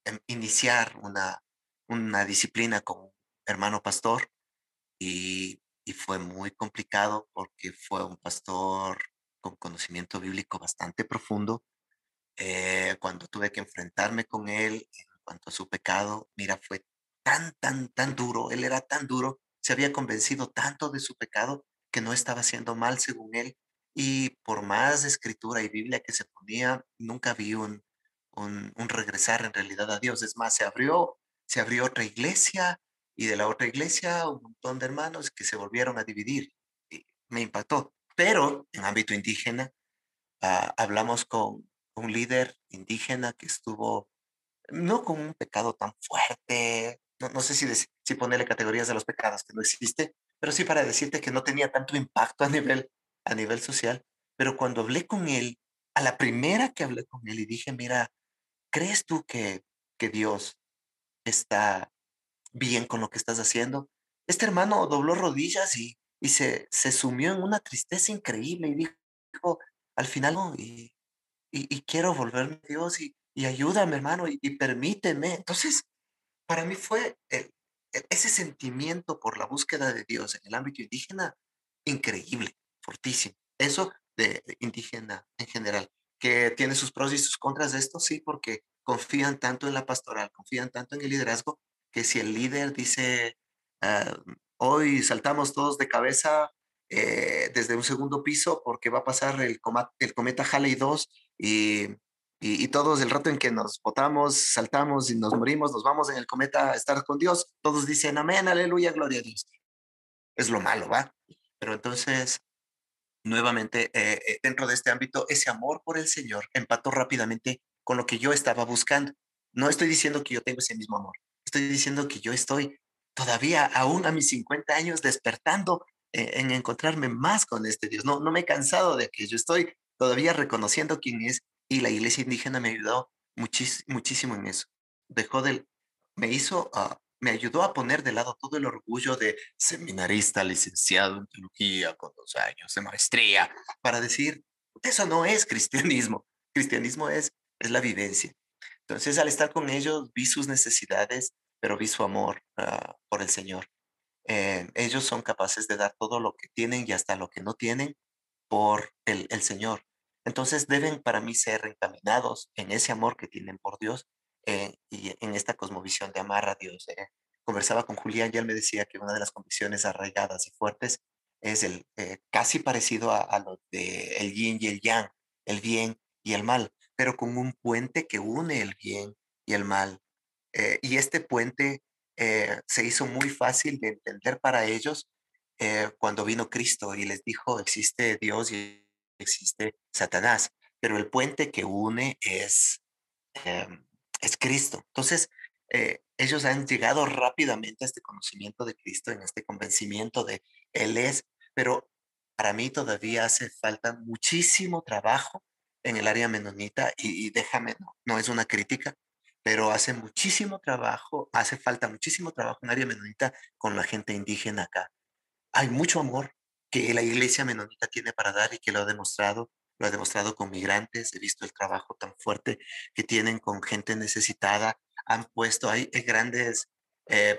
em, iniciar una, una disciplina con un hermano pastor y, fue muy complicado porque fue un pastor con conocimiento bíblico bastante profundo. Eh, cuando tuve que enfrentarme con él en cuanto a su pecado, mira, fue tan, tan, tan duro, él era tan duro, se había convencido tanto de su pecado que no estaba haciendo mal según él y por más escritura y Biblia que se ponía, nunca vi un, un, regresar en realidad a Dios. Es más, se abrió, se abrió otra iglesia y de la otra iglesia un montón de hermanos que se volvieron a dividir. Me impactó. Pero en ámbito indígena, ah, hablamos con un líder indígena que estuvo no con un pecado tan fuerte, no, no sé si, si ponerle categorías de los pecados que no existe, pero sí para decirte que no tenía tanto impacto a nivel a nivel social, pero cuando hablé con él, a la primera que hablé con él y dije, mira, ¿crees tú que, que Dios está bien con lo que estás haciendo? Este hermano dobló rodillas y, y se, se sumió en una tristeza increíble y dijo, al final, no, y, y, quiero volverme a Dios y ayúdame, hermano, y, permíteme. Entonces, para mí fue el, ese sentimiento por la búsqueda de Dios en el ámbito indígena increíble, fortísimo. Eso de, indígena en general, que tiene sus pros y sus contras de esto, sí, porque confían tanto en la pastoral, confían tanto en el liderazgo, que si el líder dice, ah, hoy saltamos todos de cabeza eh, desde un segundo piso porque va a pasar el, el cometa Halley 2 y, y, todos el rato en que nos botamos, saltamos y nos morimos, nos vamos en el cometa a estar con Dios, todos dicen amén, aleluya, gloria a Dios. Es lo malo, ¿va? Pero entonces, nuevamente, eh, eh, dentro de este ámbito, ese amor por el Señor empató rápidamente con lo que yo estaba buscando. No estoy diciendo que yo tengo ese mismo amor, estoy diciendo que yo estoy todavía, aún a mis 50 años, despertando eh, en, encontrarme más con este Dios. No, no me he cansado de aquello, estoy todavía reconociendo quién es y la iglesia indígena me ayudó muchísimo en eso. Dejó del, me hizo, uh, me ayudó a poner de lado todo el orgullo de seminarista, licenciado en teología con dos años de maestría, para decir, eso no es cristianismo. Cristianismo es es la vivencia. Entonces, al estar con ellos, vi sus necesidades, pero vi su amor ah, por el Señor. Eh, ellos son capaces de dar todo lo que tienen y hasta lo que no tienen por el, Señor. Entonces, deben para mí ser encaminados en ese amor que tienen por Dios eh, y en esta cosmovisión de amar a Dios. Eh. Conversaba con Julián y él me decía que una de las convicciones arraigadas y fuertes es el casi parecido a, lo de el yin y el yang, el bien y el mal pero con un puente que une el bien y el mal. Eh, y este puente eh, se hizo muy fácil de entender para ellos eh, cuando vino Cristo y les dijo, existe Dios y existe Satanás, pero el puente que une es, em, es Cristo. Entonces, ellos han llegado rápidamente a este conocimiento de Cristo, en este convencimiento de Él es, pero para mí todavía hace falta muchísimo trabajo en el área menonita y, déjame, no, es una crítica, pero hace muchísimo trabajo, hace falta muchísimo trabajo en área menonita con la gente indígena acá. Hay mucho amor que la iglesia menonita tiene para dar y que lo ha demostrado, lo ha demostrado con migrantes, he visto el trabajo tan fuerte que tienen con gente necesitada, han puesto, hay, grandes eh,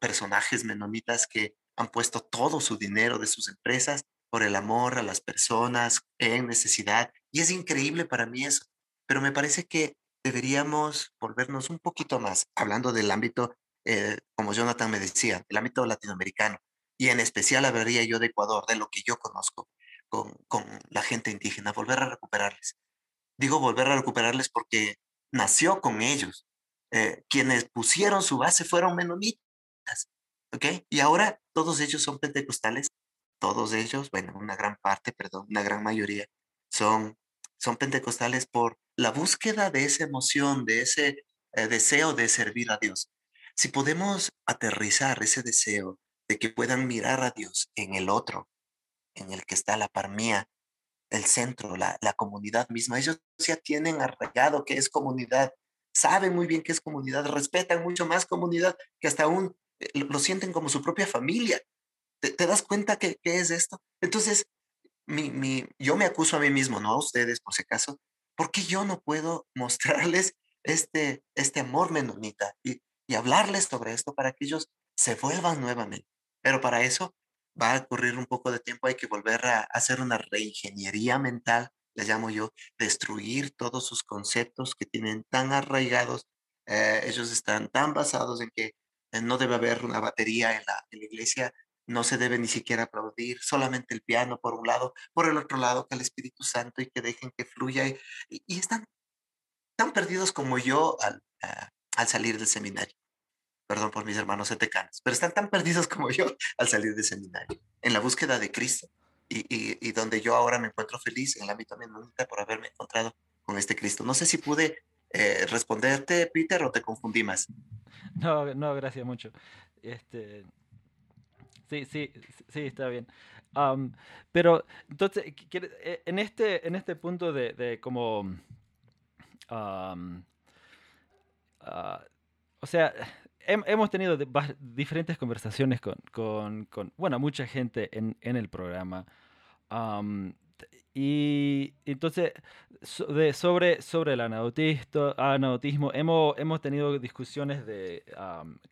personajes menonitas que han puesto todo su dinero de sus empresas por el amor a las personas en necesidad. Y es increíble para mí eso. Pero me parece que deberíamos volvernos un poquito más, hablando del ámbito, eh, como Jonathan me decía, el ámbito latinoamericano. Y en especial hablaría yo de Ecuador, de lo que yo conozco con, con la gente indígena, volver a recuperarles. Digo volver a recuperarles porque nació con ellos. Eh, quienes pusieron su base fueron menonitas. ¿Ok? Y ahora todos ellos son pentecostales todos ellos, bueno, una gran parte, perdón, una gran mayoría, son, son pentecostales por la búsqueda de esa emoción, de ese eh, deseo de servir a Dios. Si podemos aterrizar ese deseo de que puedan mirar a Dios en el otro, en el que está la par mía, el centro, la, la comunidad misma, ellos ya tienen arraigado que es comunidad, saben muy bien que es comunidad, respetan mucho más comunidad que hasta aún eh, lo sienten como su propia familia. ¿Te, das cuenta que, es esto? Entonces, mi, mi, yo me acuso a mí mismo, no a ustedes por si acaso, ¿por qué yo no puedo mostrarles este, este amor menonita y, y hablarles sobre esto para que ellos se vuelvan nuevamente? Pero para eso va a ocurrir un poco de tiempo, hay que volver a hacer una reingeniería mental, le llamo yo, destruir todos sus conceptos que tienen tan arraigados, eh, ellos están tan basados en que eh, no debe haber una batería en la, iglesia, no se debe ni siquiera aplaudir, solamente el piano por un lado, por el otro lado que el Espíritu Santo y que dejen que fluya. Y, están tan perdidos como yo al salir del seminario. Perdón por mis hermanos etecanos, pero están tan perdidos como yo al salir del seminario, en la búsqueda de Cristo. Y, donde yo ahora me encuentro feliz en el ámbito menonita por haberme encontrado con este Cristo. No sé si pude eh, responderte, Peter, o te confundí más. No, no, gracias mucho. Este, Sí, sí, sí, está bien. pero entonces, eh, en este, en este punto de, de como... Ah, o sea, hemos tenido diferentes conversaciones con, con, bueno, mucha gente en, en el programa. Y entonces, sobre, sobre el anautismo, hemos, hemos tenido discusiones de,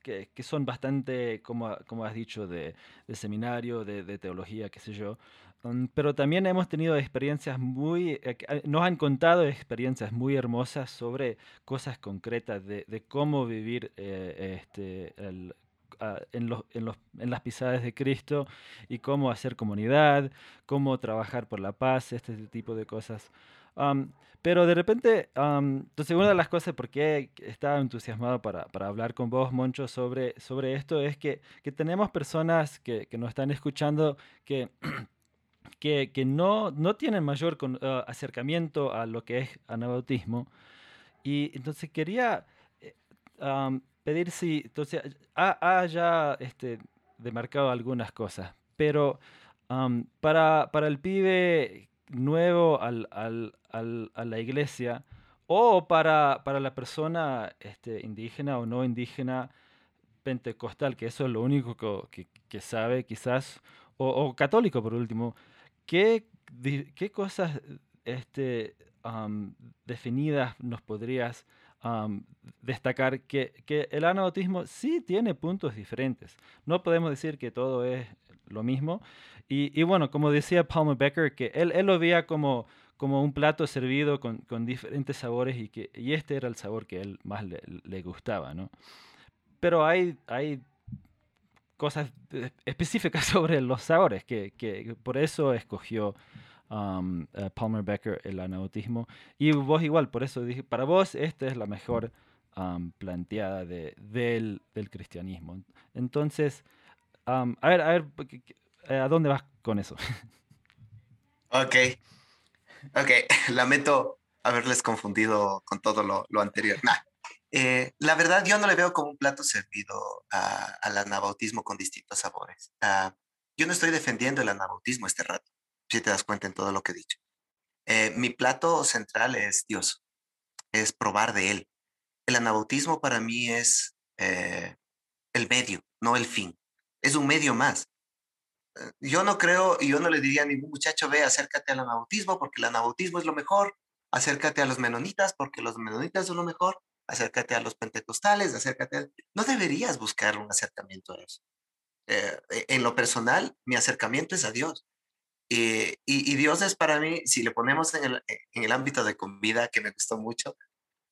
que, que, son bastante, como, como has dicho, de, de seminario, de, de, teología, qué sé yo. Mm, pero también hemos tenido experiencias muy, eh, eh, nos han contado experiencias muy hermosas sobre cosas concretas de, de cómo vivir eh, este, el, en, los, en, los, en, las pisadas de Cristo y cómo hacer comunidad, cómo trabajar por la paz, este tipo de cosas. pero de repente, entonces una de las cosas por qué estaba entusiasmado para, para, hablar con vos, Moncho, sobre, sobre esto es que, que tenemos personas que, que, nos están escuchando que, que, que no, no, tienen mayor ah, acercamiento a lo que es anabautismo. Y entonces quería eh, pedir si, entonces, ha, ya este, demarcado algunas cosas, pero para, para, el pibe nuevo al, al, al, a la iglesia o para, para la persona este, indígena o no indígena pentecostal, que eso es lo único que, que, sabe quizás, o, católico por último, ¿qué, qué cosas este, definidas nos podrías destacar que, que, el anabautismo sí tiene puntos diferentes. No podemos decir que todo es lo mismo. Y, y bueno, como decía Palmer Becker, que él, él lo veía como, como un plato servido con, con, diferentes sabores y, que, y este era el sabor que él más le, le gustaba, ¿no? Pero hay, hay cosas específicas sobre los sabores, que, que por eso escogió um, Palmer Becker, el anautismo. Y vos igual, por eso dije, para vos esta es la mejor planteada de, del, cristianismo. Entonces, um, a ver, a ver, eh, ¿a dónde vas con eso? Ok, ok, lamento haberles confundido con todo lo, anterior. Eh, la verdad, yo no le veo como un plato servido al anabautismo con distintos sabores. Uh, yo no estoy defendiendo el anabautismo este rato si te das cuenta en todo lo que he dicho. Eh, mi plato central es Dios, es probar de Él. El anabautismo para mí es eh, el medio, no el fin. Es un medio más. Eh, yo no creo, y yo no le diría a ningún muchacho, ve, acércate al anabautismo porque el anabautismo es lo mejor, acércate a los menonitas porque los menonitas son lo mejor, acércate a los pentecostales, acércate a... No deberías buscar un acercamiento a eso. en lo personal, mi acercamiento es a Dios. Eh, y, Dios es para mí, si le ponemos en el, en el ámbito de comida, que me gustó mucho,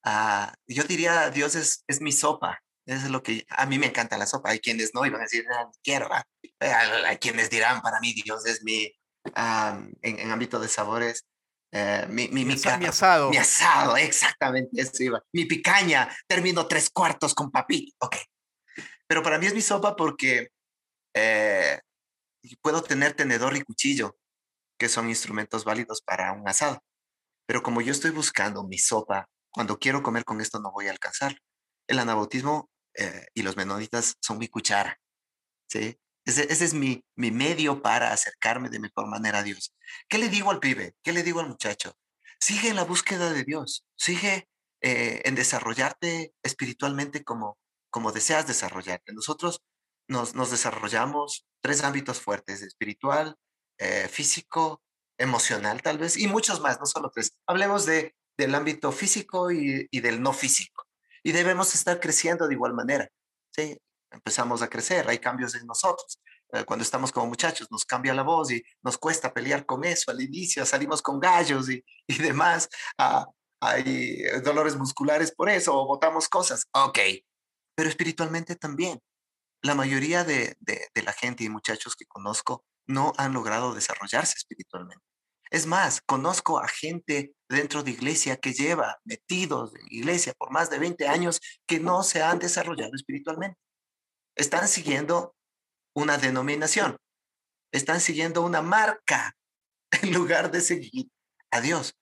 uh, yo diría Dios es, es mi sopa. Eso es lo que a mí me encanta la sopa. Hay quienes no y van a decir, ah, quiero. Hay quienes dirán, para mí Dios es mi, en, en, ámbito de sabores, uh, mi, mi, mi, mi, asado. Mi asado, exactamente, eso iba. Mi picaña, termino tres cuartos con papito. Ok. Pero para mí es mi sopa porque eh, puedo tener tenedor y cuchillo que son instrumentos válidos para un asado. Pero como yo estoy buscando mi sopa, cuando quiero comer con esto no voy a alcanzar. El anabautismo eh, y los menonitas son mi cuchara. ¿sí? Ese, es mi, mi medio para acercarme de mejor manera a Dios. ¿Qué le digo al pibe? ¿Qué le digo al muchacho? Sigue en la búsqueda de Dios. Sigue eh, en desarrollarte espiritualmente como, como deseas desarrollarte. Nosotros nos, nos desarrollamos tres ámbitos fuertes, espiritual, eh, físico, emocional tal vez, y muchos más, no solo tres. Hablemos de, del ámbito físico y, del no físico. Y debemos estar creciendo de igual manera. ¿sí? Empezamos a crecer, hay cambios en nosotros. Eh, cuando estamos como muchachos, nos cambia la voz y nos cuesta pelear con eso al inicio, salimos con gallos y, y demás. Ah, hay dolores musculares por eso, o botamos cosas. Ok, pero espiritualmente también. La mayoría de, de la gente y muchachos que conozco no han logrado desarrollarse espiritualmente. Es más, conozco a gente dentro de iglesia que lleva metidos en iglesia por más de 20 años que no se han desarrollado espiritualmente. Están siguiendo una denominación, están siguiendo una marca en lugar de seguir a Dios.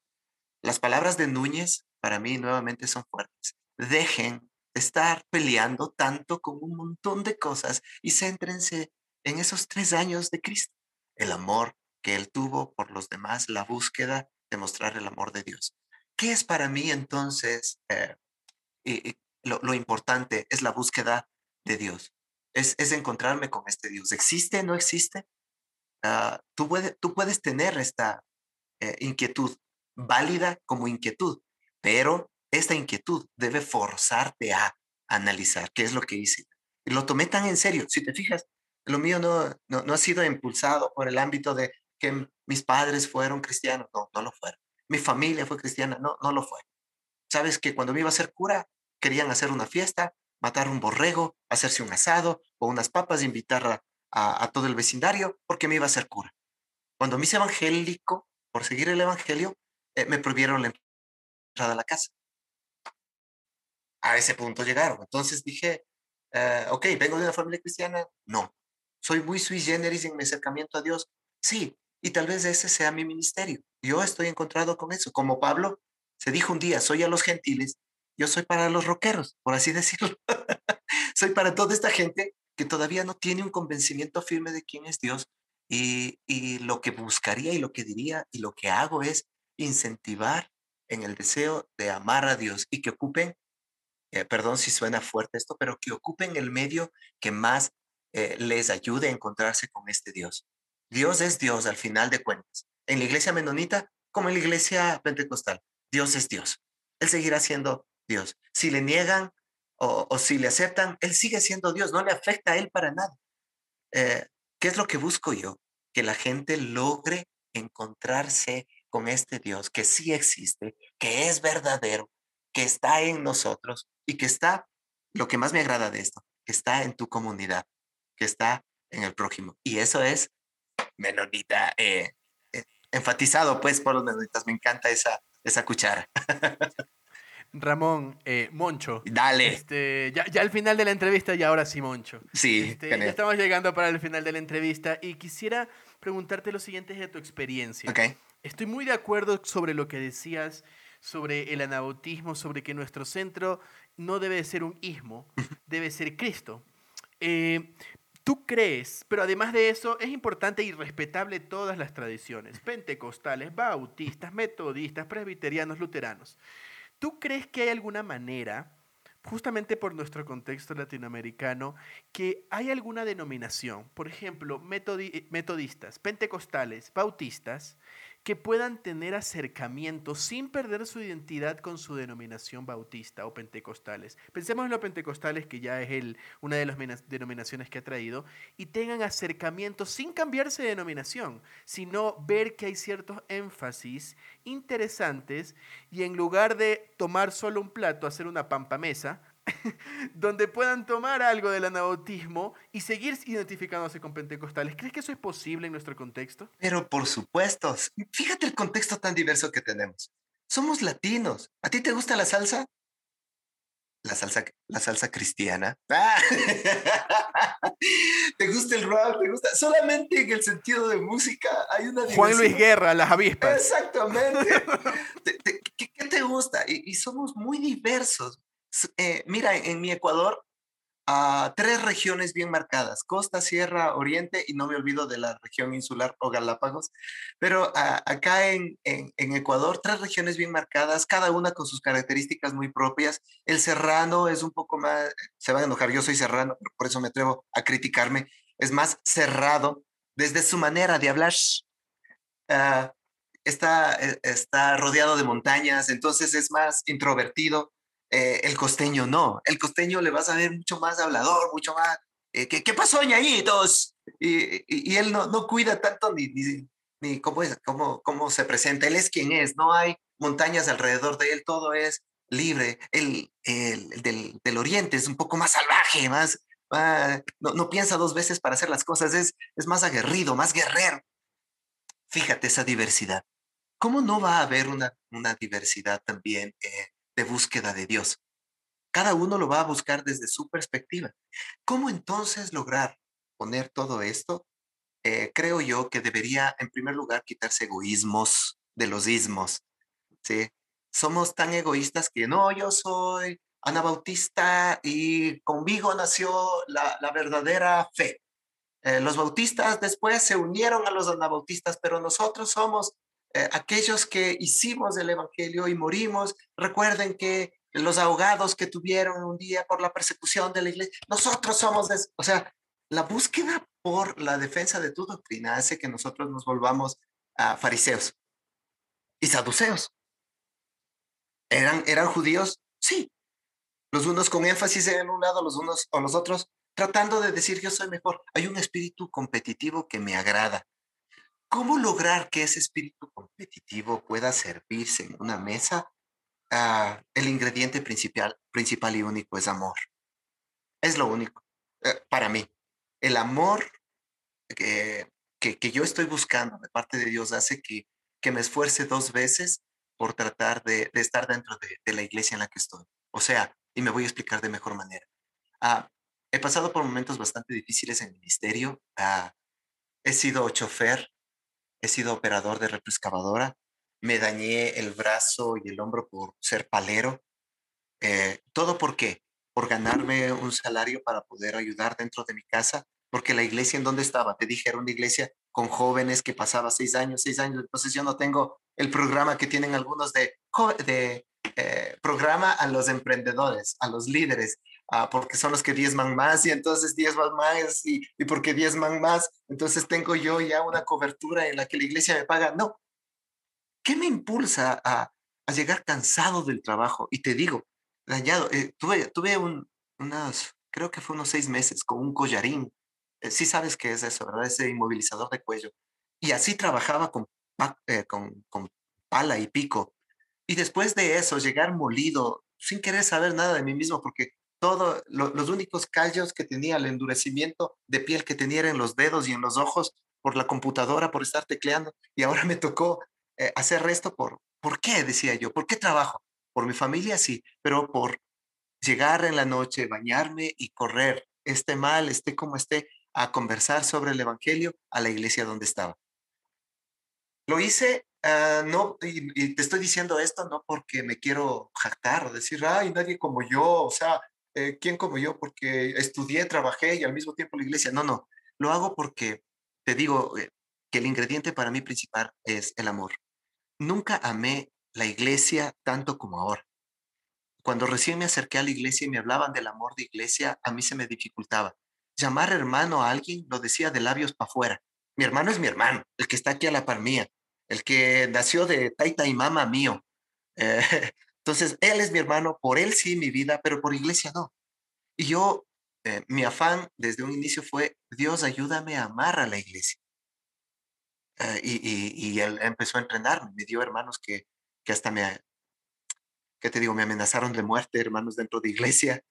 Las palabras de Núñez para mí nuevamente son fuertes. Dejen de estar peleando tanto con un montón de cosas y céntrense en esos tres años de Cristo el amor que él tuvo por los demás, la búsqueda de mostrar el amor de Dios. ¿Qué es para mí entonces eh, lo, importante? Es la búsqueda de Dios. Es, encontrarme con este Dios. ¿Existe? ¿No existe? Uh, tú, tú puedes tener esta, eh, inquietud, válida como inquietud, pero esta inquietud debe forzarte a analizar qué es lo que hice. Lo tomé tan en serio. Si te fijas, lo mío no, no, no ha sido impulsado por el ámbito de que mis padres fueron cristianos. No, no lo fueron. Mi familia fue cristiana. No, no lo fue. Sabes que cuando me iba a ser cura, querían hacer una fiesta, matar un borrego, hacerse un asado o unas papas, invitar a, a, todo el vecindario, porque me iba a ser cura. Cuando me hice evangélico, por seguir el evangelio, eh, me prohibieron la entrada a la casa. A ese punto llegaron. Entonces dije, uh, ok, vengo de una familia cristiana. No. Soy muy sui generis en mi acercamiento a Dios. Sí, y tal vez ese sea mi ministerio. Yo estoy encontrado con eso. Como Pablo se dijo un día, soy a los gentiles, yo soy para los rockeros, por así decirlo. soy para toda esta gente que todavía no tiene un convencimiento firme de quién es Dios. Y, y lo que buscaría y lo que diría y lo que hago es incentivar en el deseo de amar a Dios y que ocupen, eh, perdón si suena fuerte esto, pero que ocupen el medio que más eh, les ayude a encontrarse con este Dios. Dios es Dios al final de cuentas. En la iglesia menonita como en la iglesia pentecostal, Dios es Dios. Él seguirá siendo Dios. Si le niegan o, si le aceptan, Él sigue siendo Dios, no le afecta a Él para nada. Eh, ¿Qué es lo que busco yo? Que la gente logre encontrarse con este Dios que sí existe, que es verdadero, que está en nosotros y que está, lo que más me agrada de esto, que está en tu comunidad, que está en el prójimo. Y eso es menonita, eh, eh, enfatizado pues por los menonitas. Me encanta esa, esa cuchara. Ramón, eh, Moncho. Dale. Este, ya, ya al final de la entrevista y ahora sí, Moncho. Sí, Este, ya estamos llegando para el final de la entrevista y quisiera preguntarte lo siguiente de tu experiencia. Ok. Estoy muy de acuerdo sobre lo que decías sobre el anabautismo, sobre que nuestro centro no debe ser un ismo, debe ser Cristo. Eh, ¿Tú crees? Pero además de eso, es importante y respetable todas las tradiciones, pentecostales, bautistas, metodistas, presbiterianos, luteranos. ¿Tú crees que hay alguna manera, justamente por nuestro contexto latinoamericano, que hay alguna denominación, por ejemplo, metodi metodistas, pentecostales, bautistas, que puedan tener acercamiento sin perder su identidad con su denominación bautista o pentecostales. Pensemos en los pentecostales, que ya es el, una de las denominaciones que ha traído, y tengan acercamiento sin cambiarse de denominación, sino ver que hay ciertos énfasis interesantes y en lugar de tomar solo un plato, hacer una pampamesa, donde puedan tomar algo del anabautismo y seguir identificándose con pentecostales. ¿Crees que eso es posible en nuestro contexto? Pero por supuesto, fíjate el contexto tan diverso que tenemos. Somos latinos. ¿A ti te gusta la salsa? La salsa, la salsa cristiana. ¡Ah! ¿Te gusta el rock? ¿Te gusta? Solamente en el sentido de música hay una Juan Luis Guerra, las avispas. Exactamente. ¿Te, te, qué, qué, te gusta? Y, y somos muy diversos eh, mira, en mi Ecuador, uh, tres regiones bien marcadas, costa, sierra, oriente, y no me olvido de la región insular o Galápagos, pero acá en, en, Ecuador, tres regiones bien marcadas, cada una con sus características muy propias. El serrano es un poco más, se van a enojar, yo soy serrano, por eso me atrevo a criticarme, es más cerrado desde su manera de hablar. Uh, está, e, está rodeado de montañas, entonces es más introvertido, eh, el costeño no. El costeño le vas a ver mucho más hablador, mucho más. Eh, ¿qué, ¿qué, pasó, ñañitos? Y, y, y, él no, no cuida tanto ni, ni, ni cómo, es, cómo, cómo se presenta. Él es quien es. No hay montañas alrededor de él. Todo es libre. El, el, el del, del, oriente es un poco más salvaje, más. más no, no, piensa dos veces para hacer las cosas. Es, es más aguerrido, más guerrero. Fíjate esa diversidad. ¿Cómo no va a haber una, una diversidad también? Eh, de búsqueda de Dios. Cada uno lo va a buscar desde su perspectiva. ¿Cómo entonces lograr poner todo esto? Eh, creo yo que debería, en primer lugar, quitarse egoísmos de los ismos. ¿sí? Somos tan egoístas que no, yo soy anabautista y conmigo nació la, verdadera fe. Eh, los bautistas después se unieron a los anabautistas, pero nosotros somos eh, aquellos que hicimos el Evangelio y morimos, recuerden que los ahogados que tuvieron un día por la persecución de la iglesia, nosotros somos, de, o sea, la búsqueda por la defensa de tu doctrina hace que nosotros nos volvamos uh, fariseos. y saduceos. ¿Eran, ¿Eran judíos? Sí. Los unos con énfasis en un lado, los unos o los otros tratando de decir yo soy mejor. Hay un espíritu competitivo que me agrada. ¿Cómo lograr que ese espíritu competitivo pueda servirse en una mesa? Ah, el ingrediente principal, principal y único es amor. Es lo único. Eh, para mí, el amor que, que, yo estoy buscando de parte de Dios hace que, que me esfuerce dos veces por tratar de, de estar dentro de, de, la iglesia en la que estoy. O sea, y me voy a explicar de mejor manera. Ah, he pasado por momentos bastante difíciles en el ministerio. Ah, he sido chofer, he sido operador de retroexcavadora, me dañé el brazo y el hombro por ser palero. Eh, ¿Todo por qué? Por ganarme un salario para poder ayudar dentro de mi casa, porque la iglesia en donde estaba, te dije, era una iglesia con jóvenes que pasaba seis años, seis años, entonces yo no tengo el programa que tienen algunos de, eh, programa a los emprendedores, a los líderes, ah, porque son los que diezman más y entonces diezman más y, y porque diezman más, entonces tengo yo ya una cobertura en la que la iglesia me paga. No. ¿Qué me impulsa a, a llegar cansado del trabajo? Y te digo, dañado, eh, tuve, tuve un, unas, creo que fue unos seis meses con un collarín. Eh, sí sabes qué es eso, ¿verdad? Ese inmovilizador de cuello. Y así trabajaba con, con, con pala y pico y después de eso, llegar molido, sin querer saber nada de mí mismo, porque todos los únicos callos que tenía, el endurecimiento de piel que tenía en los dedos y en los ojos por la computadora, por estar tecleando. Y ahora me tocó eh, hacer esto por, ¿por qué? Decía yo, ¿por qué trabajo? Por mi familia, sí, pero por llegar en la noche, bañarme y correr, esté mal, esté como esté, a conversar sobre el Evangelio a la iglesia donde estaba. Lo hice Ah, no, y, te estoy diciendo esto no porque me quiero jactar o decir, ay, nadie como yo, o sea, eh, ¿quién como yo? Porque estudié, trabajé y al mismo tiempo la iglesia. No, no, lo hago porque te digo eh, que el ingrediente para mí principal es el amor. Nunca amé la iglesia tanto como ahora. Cuando recién me acerqué a la iglesia y me hablaban del amor de iglesia, a mí se me dificultaba. Llamar hermano a alguien lo decía de labios para afuera. Mi hermano es mi hermano, el que está aquí a la par mía el que nació de taita y mama mío. Eh, entonces, él es mi hermano, por él sí mi vida, pero por iglesia no. Y yo, eh, mi afán desde un inicio fue, Dios, ayúdame a amar a la iglesia. Eh, y, y, él empezó a entrenarme, me dio hermanos que, que hasta me, ¿qué te digo? Me amenazaron de muerte, hermanos dentro de iglesia,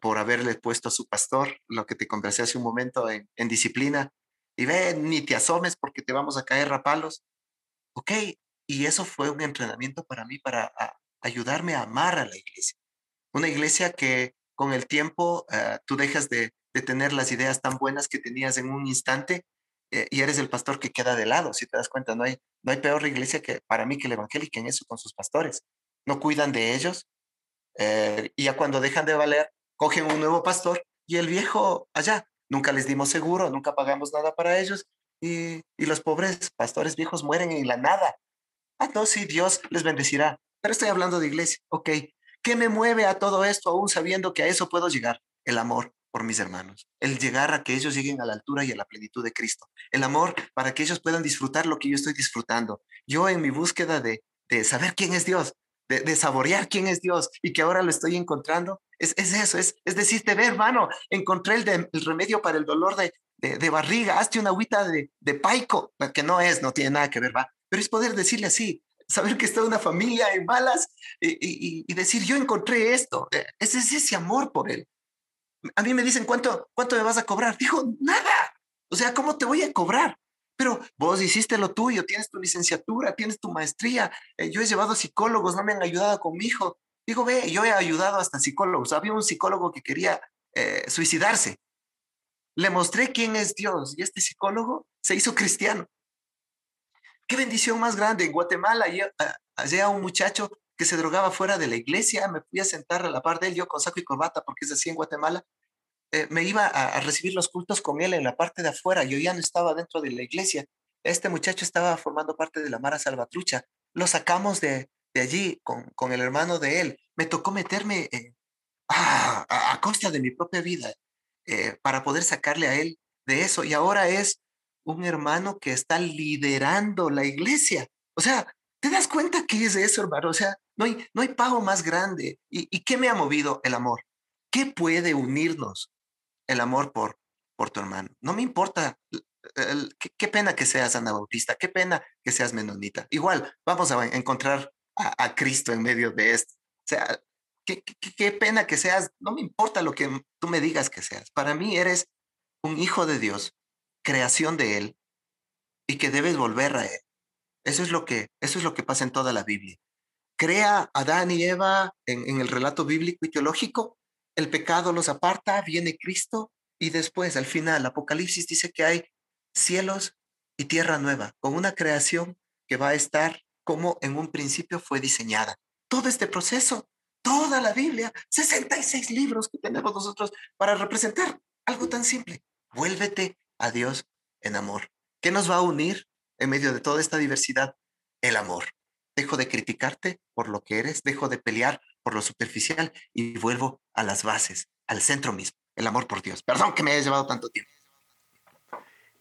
por haberle puesto a su pastor, lo que te conversé hace un momento en, disciplina. Y ve, ni te asomes porque te vamos a caer a palos. Ok, y eso fue un entrenamiento para mí, para ayudarme a amar a la iglesia. Una iglesia que con el tiempo eh, tú dejas de, tener las ideas tan buenas que tenías en un instante eh, y eres el pastor que queda de lado. Si te das cuenta, no hay, no hay peor iglesia que para mí que el evangélico en eso con sus pastores. No cuidan de ellos eh, y ya cuando dejan de valer, cogen un nuevo pastor y el viejo allá. Nunca les dimos seguro, nunca pagamos nada para ellos y, los pobres pastores viejos mueren en la nada. Ah, no, sí, Dios les bendecirá. Pero estoy hablando de iglesia. Ok. ¿Qué me mueve a todo esto aún sabiendo que a eso puedo llegar? El amor por mis hermanos. El llegar a que ellos lleguen a la altura y a la plenitud de Cristo. El amor para que ellos puedan disfrutar lo que yo estoy disfrutando. Yo en mi búsqueda de, de saber quién es Dios, de, de, saborear quién es Dios y que ahora lo estoy encontrando, es, es eso, es, es decirte, ve hermano, encontré el, el remedio para el dolor de, de, barriga, hazte una agüita de, de paico, que no es, no tiene nada que ver, va, pero es poder decirle así, saber que está una familia en malas y, decir, yo encontré esto, eh, ese es ese amor por él. A mí me dicen, ¿cuánto, ¿cuánto me vas a cobrar? Digo, nada. O sea, ¿cómo te voy a cobrar? Pero vos hiciste lo tuyo, tienes tu licenciatura, tienes tu maestría. Eh, yo he llevado psicólogos, no me han ayudado con mi hijo. Digo, ve, yo he ayudado hasta psicólogos. Había un psicólogo que quería eh, suicidarse le mostré quién es Dios y este psicólogo se hizo cristiano. Qué bendición más grande. En Guatemala había un muchacho que se drogaba fuera de la iglesia. Me fui a sentar a la par de él, yo con saco y corbata, porque es así en Guatemala. Eh, me iba a, recibir los cultos con él en la parte de afuera. Yo ya no estaba dentro de la iglesia. Este muchacho estaba formando parte de la Mara Salvatrucha. Lo sacamos de, allí con, el hermano de él. Me tocó meterme eh, a costa de mi propia vida eh, para poder sacarle a él de eso. Y ahora es un hermano que está liderando la iglesia. O sea, ¿Te das cuenta qué es eso, hermano? O sea, no hay, no hay pago más grande. ¿Y, ¿Y qué me ha movido el amor? ¿Qué puede unirnos? El amor por, por tu hermano. No me importa qué, pena que seas anabautista, qué pena que seas menonita. Igual, vamos a encontrar a, Cristo en medio de esto. O sea, qué, qué, pena que seas, no me importa lo que tú me digas que seas. Para mí eres un hijo de Dios, creación de Él, y que debes volver a Él. Eso es lo que, eso es lo que pasa en toda la Biblia. Crea Adán y Eva en, en el relato bíblico y teológico, el pecado los aparta, viene Cristo, y después, al final, Apocalipsis dice que hay cielos y tierra nueva, con una creación que va a estar como en un principio fue diseñada. Todo este proceso, toda la Biblia, 66 libros que tenemos nosotros para representar algo tan simple. Vuélvete a Dios en amor. ¿Qué nos va a unir en medio de toda esta diversidad? El amor. Dejo de criticarte por lo que eres, dejo de pelear por lo superficial y vuelvo a las bases, al centro mismo, el amor por Dios. Perdón que me haya llevado tanto tiempo.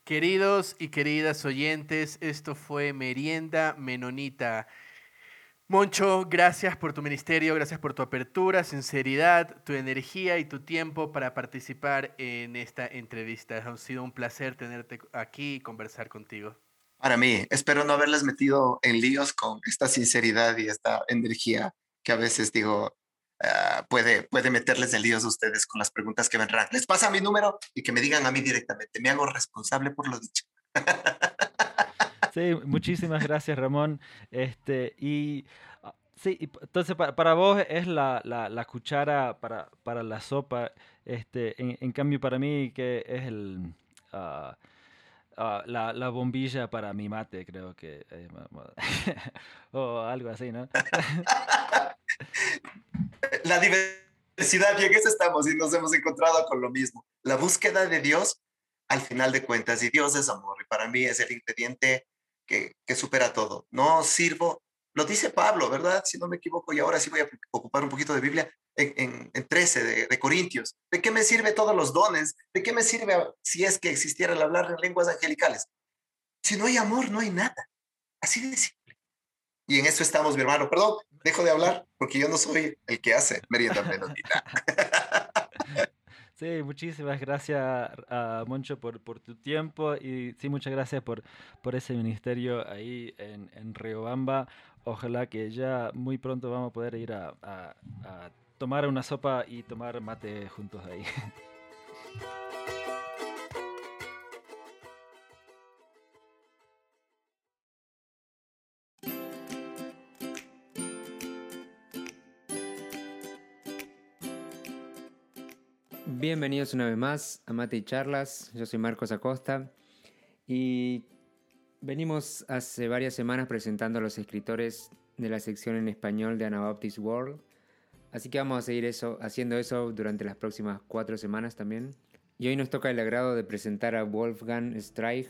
Queridos y queridas oyentes, esto fue Merienda Menonita. Moncho, gracias por tu ministerio, gracias por tu apertura, sinceridad, tu energía y tu tiempo para participar en esta entrevista. Ha sido un placer tenerte aquí y conversar contigo. Para mí, espero no haberles metido en líos con esta sinceridad y esta energía que a veces digo, Ah, puede, puede meterles en líos a ustedes con las preguntas que vendrán. Les pasa mi número y que me digan a mí directamente. Me hago responsable por lo dicho. Muchísimas gracias, Ramón. Este, y ah, sí, entonces para, vos es la, la, cuchara para, para, la sopa. Este, en, cambio, para mí, que es el. Ah, la, la, bombilla para mi mate, creo que. O algo así, ¿no? la diversidad, y en eso estamos y nos hemos encontrado con lo mismo. La búsqueda de Dios, al final de cuentas, y Dios es amor, y para mí es el ingrediente que, que supera todo. No sirvo, lo dice Pablo, ¿verdad? Si no me equivoco, y ahora sí voy a ocupar un poquito de Biblia, en, en, 13 de, de, Corintios. ¿De qué me sirve todos los dones? ¿De qué me sirve si es que existiera el hablar en lenguas angelicales? Si no hay amor, no hay nada. Así de simple. Y en eso estamos, mi hermano. Perdón, dejo de hablar porque yo no soy el que hace merienda menonita. Sí, muchísimas gracias a Moncho por, por, tu tiempo y sí, muchas gracias por, ese ministerio ahí en, en Riobamba. Ojalá que ya muy pronto vamos a poder ir a, a tomar una sopa y tomar mate juntos ahí. Bienvenidos una vez más a Mate y Charlas. Yo soy Marcos Acosta y venimos hace varias semanas presentando a los escritores de la sección en español de Anabaptist World. Así que vamos a seguir eso, haciendo eso durante las próximas cuatro semanas también. Y hoy nos toca el agrado de presentar a Wolfgang Streich,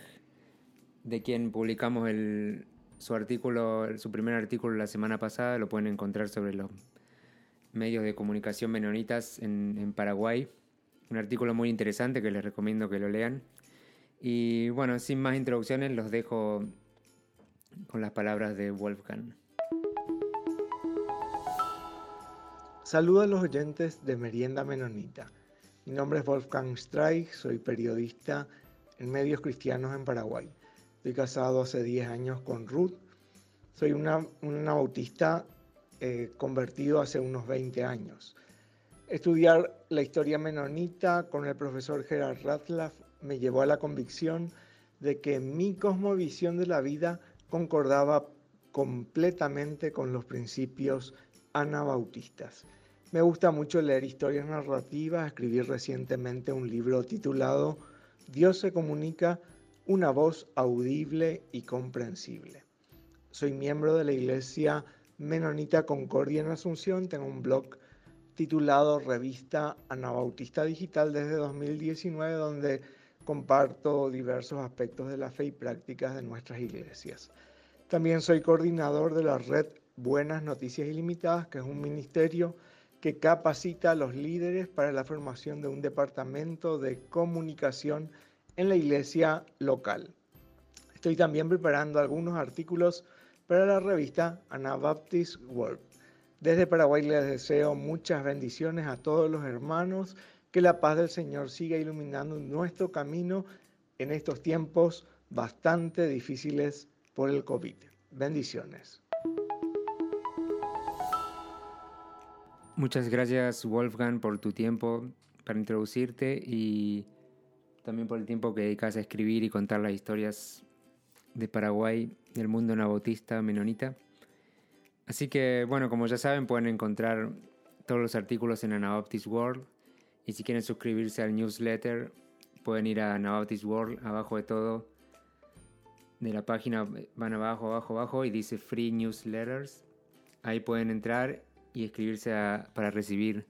de quien publicamos el, su artículo, su primer artículo la semana pasada. Lo pueden encontrar sobre los medios de comunicación menonitas en, en Paraguay. Un artículo muy interesante que les recomiendo que lo lean. Y bueno, sin más introducciones, los dejo con las palabras de Wolfgang. Saludos a los oyentes de Merienda Menonita. Mi nombre es Wolfgang Streich, soy periodista en medios cristianos en Paraguay. Estoy casado hace 10 años con Ruth. Soy una, una bautista eh, convertido hace unos 20 años. Estudiar la historia menonita con el profesor Gerard Ratlaff me llevó a la convicción de que mi cosmovisión de la vida concordaba completamente con los principios anabautistas. Me gusta mucho leer historias narrativas, escribí recientemente un libro titulado Dios se comunica, una voz audible y comprensible. Soy miembro de la Iglesia Menonita Concordia en Asunción, tengo un blog titulado Revista Anabautista Digital desde 2019, donde comparto diversos aspectos de la fe y prácticas de nuestras iglesias. También soy coordinador de la red Buenas Noticias Ilimitadas, que es un ministerio que capacita a los líderes para la formación de un departamento de comunicación en la iglesia local. Estoy también preparando algunos artículos para la revista Anabaptist World. Desde Paraguay les deseo muchas bendiciones a todos los hermanos, que la paz del Señor siga iluminando nuestro camino en estos tiempos bastante difíciles por el COVID. Bendiciones. Muchas gracias Wolfgang por tu tiempo para introducirte y también por el tiempo que dedicas a escribir y contar las historias de Paraguay, del mundo nabautista, menonita. Así que, bueno, como ya saben, pueden encontrar todos los artículos en Anabaptist World. Y si quieren suscribirse al newsletter, pueden ir a Anabaptist World, abajo de todo. De la página van abajo, abajo, abajo y dice Free Newsletters. Ahí pueden entrar y escribirse para recibir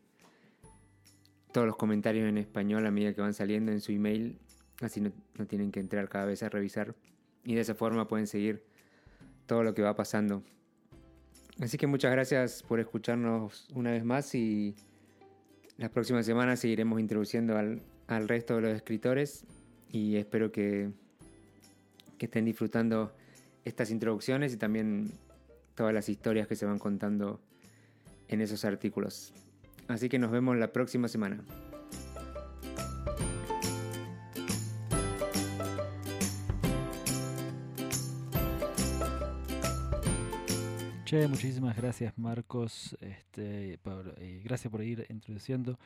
todos los comentarios en español a medida que van saliendo en su email. Así no, no tienen que entrar cada vez a revisar. Y de esa forma pueden seguir todo lo que va pasando Así que muchas gracias por escucharnos una vez más y las próximas semanas seguiremos introduciendo al, resto de los escritores y espero que, que estén disfrutando estas introducciones y también todas las historias que se van contando en esos artículos. Así que nos vemos la próxima semana. Muchísimas gracias Marcos, este, y gracias por ir introduciendo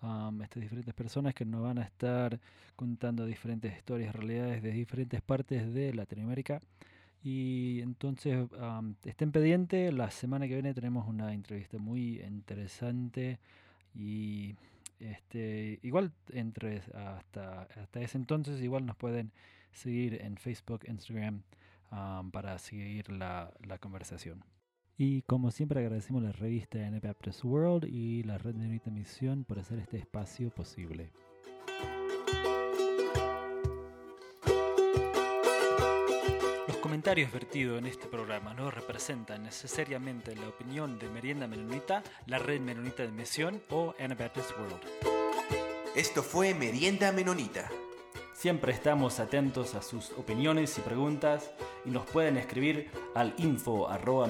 a estas diferentes personas que nos van a estar contando diferentes historias, realidades de diferentes partes de Latinoamérica. Y entonces estén pendientes, la semana que viene tenemos una entrevista muy interesante y este, igual entre hasta, hasta ese entonces igual nos pueden seguir en Facebook, Instagram para seguir la conversación. Y como siempre agradecemos a la revista Anabaptist World y la Red de Misión por hacer este espacio posible. Los comentarios vertidos en este programa no representan necesariamente la opinión de Merienda Menonita, la Red Menonita de Misión o Anabaptist World. Esto fue Merienda Menonita. Siempre estamos atentos a sus opiniones y preguntas y nos pueden escribir al info arroba.